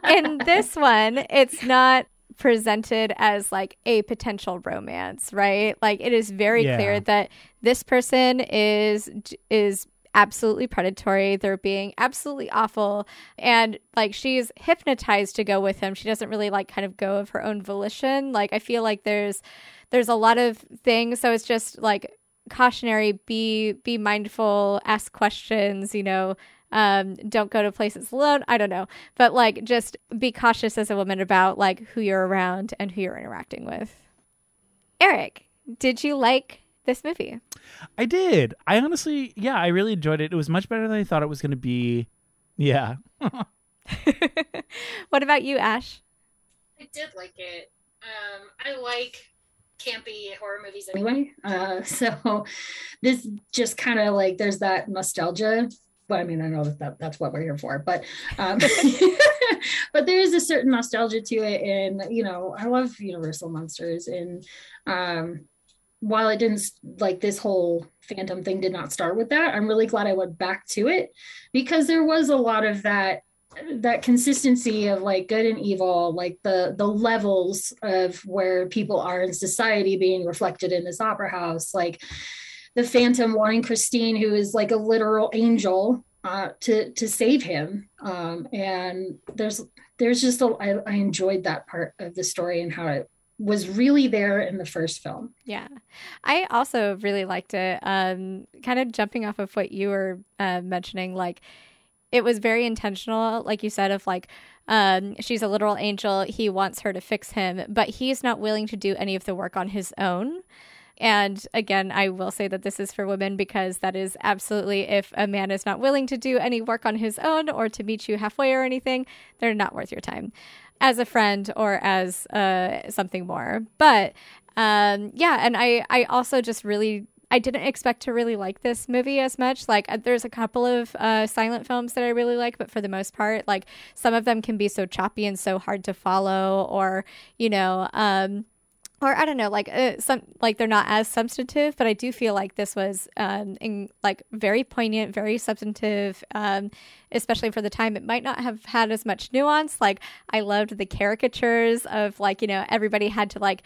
in this one, it's not presented as like a potential romance, right? Like, it is very Yeah. clear that this person is is absolutely predatory. They're being absolutely awful, and like she's hypnotized to go with him. She doesn't really like kind of go of her own volition. Like, I feel like there's there's a lot of things. So it's just like cautionary be be mindful ask questions you know um don't go to places alone i don't know but like just be cautious as a woman about like who you're around and who you're interacting with eric did you like this movie I did. I honestly, yeah, I really enjoyed it. It was much better than I thought it was going to be. Yeah. what about you ash I did like it. Um, I like campy horror movies anyway. Uh, so this just kind of like there's that nostalgia. But I mean, I know that, that that's what we're here for, but um, but there is a certain nostalgia to it, and you know, I love Universal monsters, and um, while it didn't like this whole Phantom thing did not start with that, I'm really glad I went back to it because there was a lot of that that consistency of like good and evil like the the levels of where people are in society being reflected in this opera house like the phantom wanting christine who is like a literal angel uh to to save him um and there's there's just a I, I enjoyed that part of the story and how it was really there in the first film Yeah. I also really liked it. Um, kind of jumping off of what you were uh, mentioning, like it was very intentional, like you said, of like um, she's a literal angel. He wants her to fix him, but he's not willing to do any of the work on his own. And again, I will say that this is for women because that is absolutely if a man is not willing to do any work on his own or to meet you halfway or anything, they're not worth your time as a friend or as uh, something more. But um, yeah, and I I also just really I didn't expect to really like this movie as much. Like, uh, there's a couple of uh, silent films that I really like, but for the most part, like some of them can be so choppy and so hard to follow, or you know, um, or I don't know, like uh, some like they're not as substantive. But I do feel like this was um, in, like very poignant, very substantive, um, especially for the time. It might not have had as much nuance. Like I loved the caricatures of like you know everybody had to like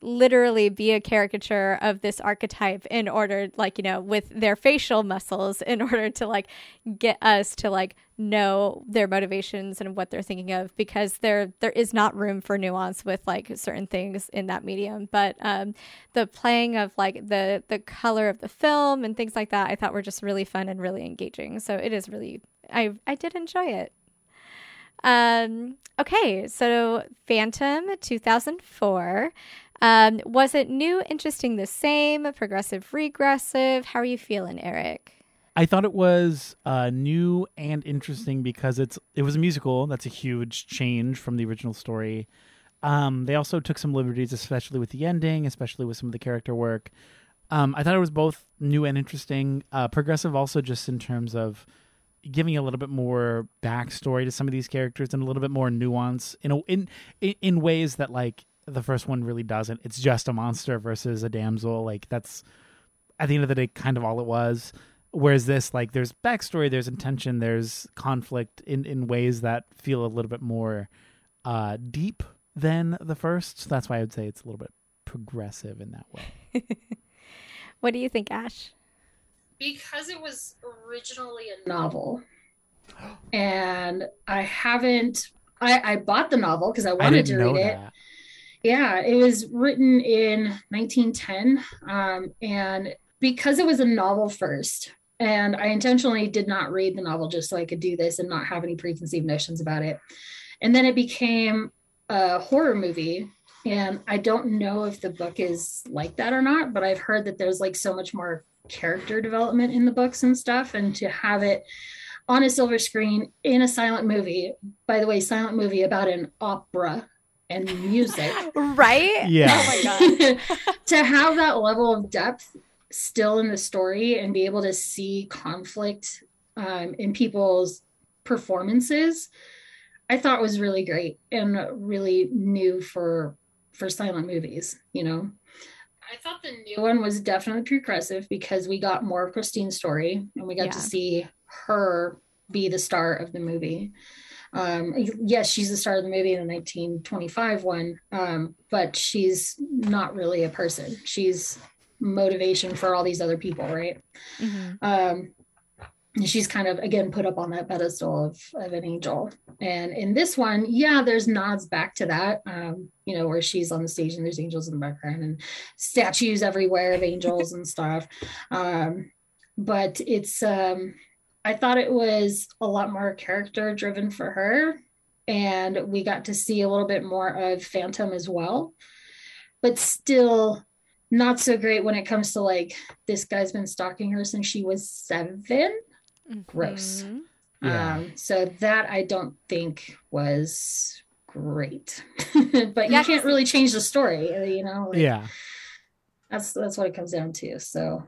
literally be a caricature of this archetype in order like you know with their facial muscles in order to like get us to like know their motivations and what they're thinking of because there there is not room for nuance with like certain things in that medium. But um the playing of like the the color of the film and things like that I thought were just really fun and really engaging. So it is really I I did enjoy it. Um okay so Phantom 2004 um, was it new, interesting, the same, progressive, regressive? How are you feeling, Eric? I thought it was uh, new and interesting because it's it was a musical. That's a huge change from the original story. Um, they also took some liberties, especially with the ending, especially with some of the character work. Um, I thought it was both new and interesting. Uh, progressive, also just in terms of giving a little bit more backstory to some of these characters and a little bit more nuance in a, in in ways that like the first one really doesn't. It's just a monster versus a damsel. Like that's at the end of the day kind of all it was. Whereas this, like, there's backstory, there's intention, there's conflict in in ways that feel a little bit more uh, deep than the first. So that's why I would say it's a little bit progressive in that way. what do you think, Ash? Because it was originally a novel, and I haven't. I, I bought the novel because I wanted I to read it. That. Yeah, it was written in 1910, um, and because it was a novel first, and I intentionally did not read the novel just so I could do this and not have any preconceived notions about it. And then it became a horror movie. And I don't know if the book is like that or not, but I've heard that there's like so much more character development in the books and stuff. And to have it on a silver screen in a silent movie, by the way, silent movie about an opera and music. right? Yeah. Oh my God. to have that level of depth still in the story and be able to see conflict um, in people's performances i thought was really great and really new for for silent movies you know i thought the new one was definitely progressive because we got more of christine's story and we got yeah. to see her be the star of the movie um, yes, she's the star of the movie in the 1925 one, um, but she's not really a person. She's motivation for all these other people, right? Mm-hmm. Um, she's kind of again put up on that pedestal of, of an angel and in this one yeah there's nods back to that um, you know where she's on the stage and there's angels in the background and statues everywhere of angels and stuff um, but it's um, i thought it was a lot more character driven for her and we got to see a little bit more of phantom as well but still not so great when it comes to like this guy's been stalking her since she was 7 mm-hmm. Gross. Yeah. Um, so that I don't think was great. but yeah, you can't really change the story, uh, you know. Like, yeah. That's that's what it comes down to. So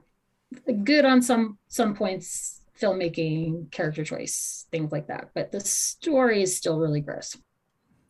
good on some some points filmmaking character choice things like that. But the story is still really gross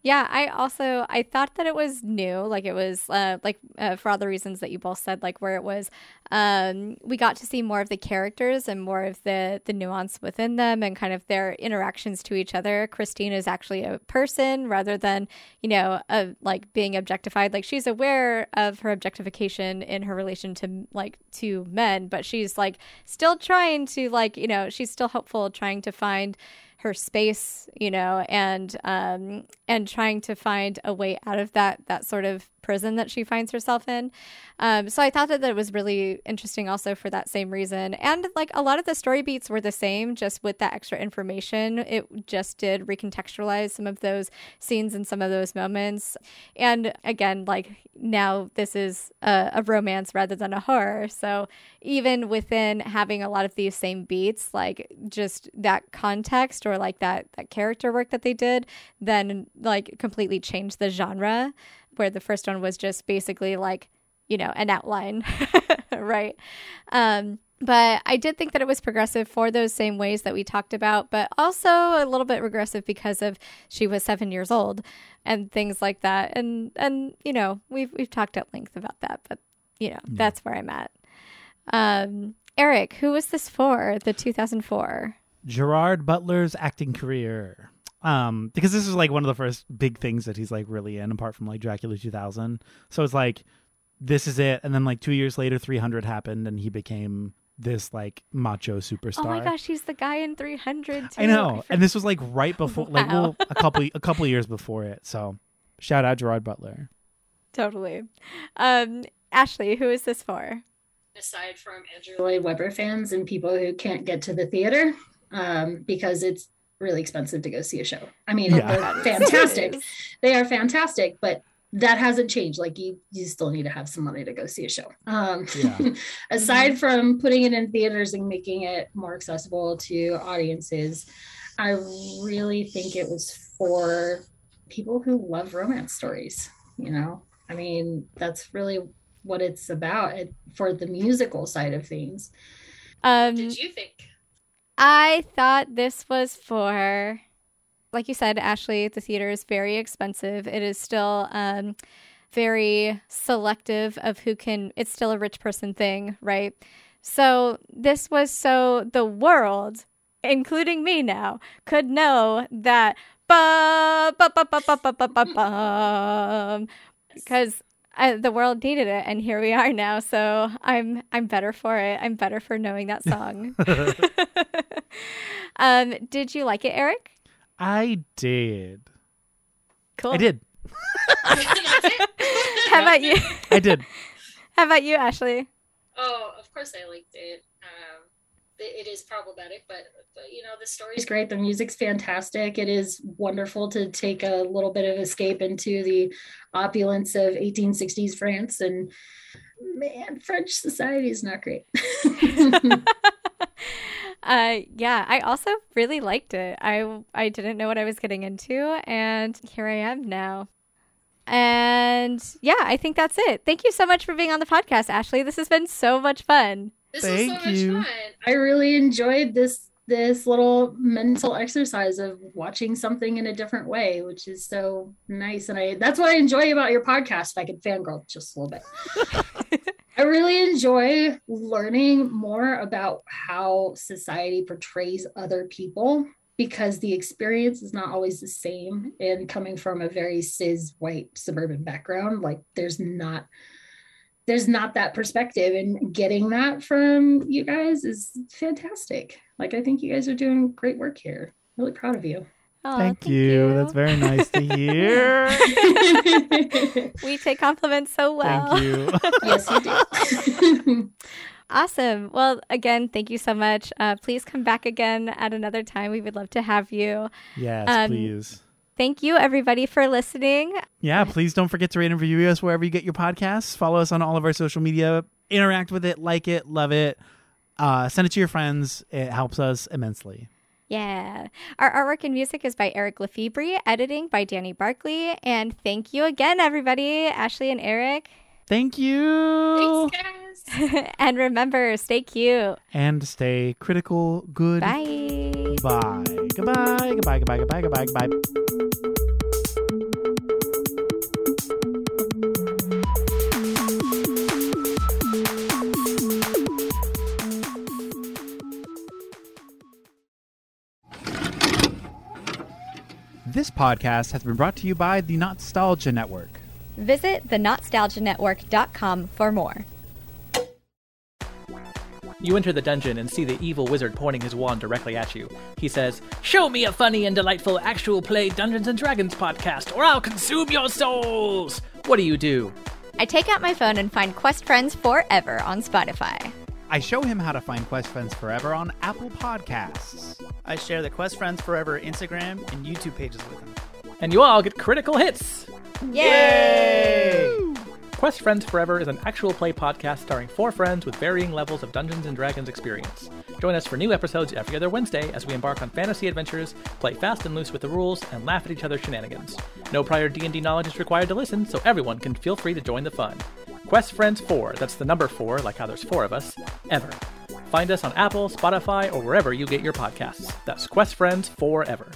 yeah, I also I thought that it was new, like it was uh, like uh, for all the reasons that you both said, like where it was, um, we got to see more of the characters and more of the the nuance within them and kind of their interactions to each other. Christine is actually a person rather than you know a, like being objectified. Like she's aware of her objectification in her relation to like to men, but she's like still trying to like you know she's still hopeful, trying to find her space, you know, and um, and trying to find a way out of that that sort of prison that she finds herself in. Um, so I thought that that was really interesting also for that same reason. And like a lot of the story beats were the same, just with that extra information. It just did recontextualize some of those scenes and some of those moments. And again, like now this is a, a romance rather than a horror. So even within having a lot of these same beats, like just that context or like that that character work that they did, then like completely changed the genre where the first one was just basically like, you know, an outline, right? Um, but I did think that it was progressive for those same ways that we talked about, but also a little bit regressive because of she was seven years old and things like that. And and you know we've we've talked at length about that, but you know yeah. that's where I'm at. Um, Eric, who was this for? The 2004 Gerard Butler's acting career. Um because this is like one of the first big things that he's like really in apart from like dracula 2000 so it's like this is it. And then like two years later 300 happened and he became this like macho superstar. Oh my gosh he's the guy in 300 too. i know. I and this was like right before wow. like well, a couple a couple years before it. So shout out gerard butler. Totally. Um ashley who is this for? Aside from andrew lloyd webber fans and people who can't get to the theater um because it's really expensive to go see a show. I mean, yeah. they're fantastic. they are fantastic, but that hasn't changed. Like you, you still need to have some money to go see a show. Um, Yeah. aside from putting it in theaters and making it more accessible to audiences, I really think it was for people who love romance stories. You know, I mean, that's really what it's about it, for the musical side of things. Um, Did you think? I thought this was for, like you said, Ashley, the theater is very expensive. It is still um, very selective of who can, it's still a rich person thing, right? So this was so the world, including me now, could know that. Because I, the world needed it, and here we are now. So I'm I'm better for it. I'm better for knowing that song. um, did you like it, Eric? I did. Cool. I did. How about you? I did. How about you, Ashley? Oh, of course I liked it. It is problematic, but, but you know the story's great. The music's fantastic. It is wonderful to take a little bit of escape into the opulence of 1860s France. And man, French society is not great. uh, yeah, I also really liked it. I I didn't know what I was getting into, and here I am now. And yeah, I think that's it. Thank you so much for being on the podcast, Ashley. This has been so much fun. This Thank was so you. much fun. I really enjoyed this this little mental exercise of watching something in a different way, which is so nice. And I that's what I enjoy about your podcast. If I could fangirl just a little bit. I really enjoy learning more about how society portrays other people because the experience is not always the same. And coming from a very cis white suburban background, like there's not there's not that perspective and getting that from you guys is fantastic like i think you guys are doing great work here really proud of you Aw, thank, you. That's very nice to hear. we take compliments so well. Thank you. yes you do Awesome. Well, again, thank you so much. Uh, please come back again at another time. We would love to have you. yes, Um, please. Thank you, everybody, for listening. Yeah, please don't forget to rate and review us wherever you get your podcasts. Follow us on all of our social media. Interact with it, like it, love it. Uh, send it to your friends. It helps us immensely. Yeah. Our artwork and music is by Eric Lefebvre, editing by Danny Barkley. And thank you again, everybody, Ashley and Eric. Thank you. thanks guys and remember, stay cute. And stay critical. Good. Bye. Bye. Goodbye. Goodbye. Goodbye. Goodbye. Goodbye. Goodbye. This podcast has been brought to you by the Nostalgia Network. Visit thenostalgianetwork.com for more. You enter the dungeon and see the evil wizard pointing his wand directly at you. He says, Show me a funny and delightful actual play Dungeons and Dragons podcast, or I'll consume your souls! What do you do? I take out my phone and find Quest Friends Forever on Spotify. I show him how to find Quest Friends Forever on Apple Podcasts. I share the Quest Friends Forever Instagram and YouTube pages with him. And you all get critical hits! Yay! Quest Friends Forever is an actual play podcast starring four friends with varying levels of Dungeons and Dragons experience. Join us for new episodes every other Wednesday as we embark on fantasy adventures, play fast and loose with the rules, and laugh at each other's shenanigans. No prior D&D knowledge is required to listen, so everyone can feel free to join the fun. Quest Friends 4, that's the number 4, like how there's four of us, ever. Find us on Apple, Spotify, or wherever you get your podcasts. That's Quest Friends Forever.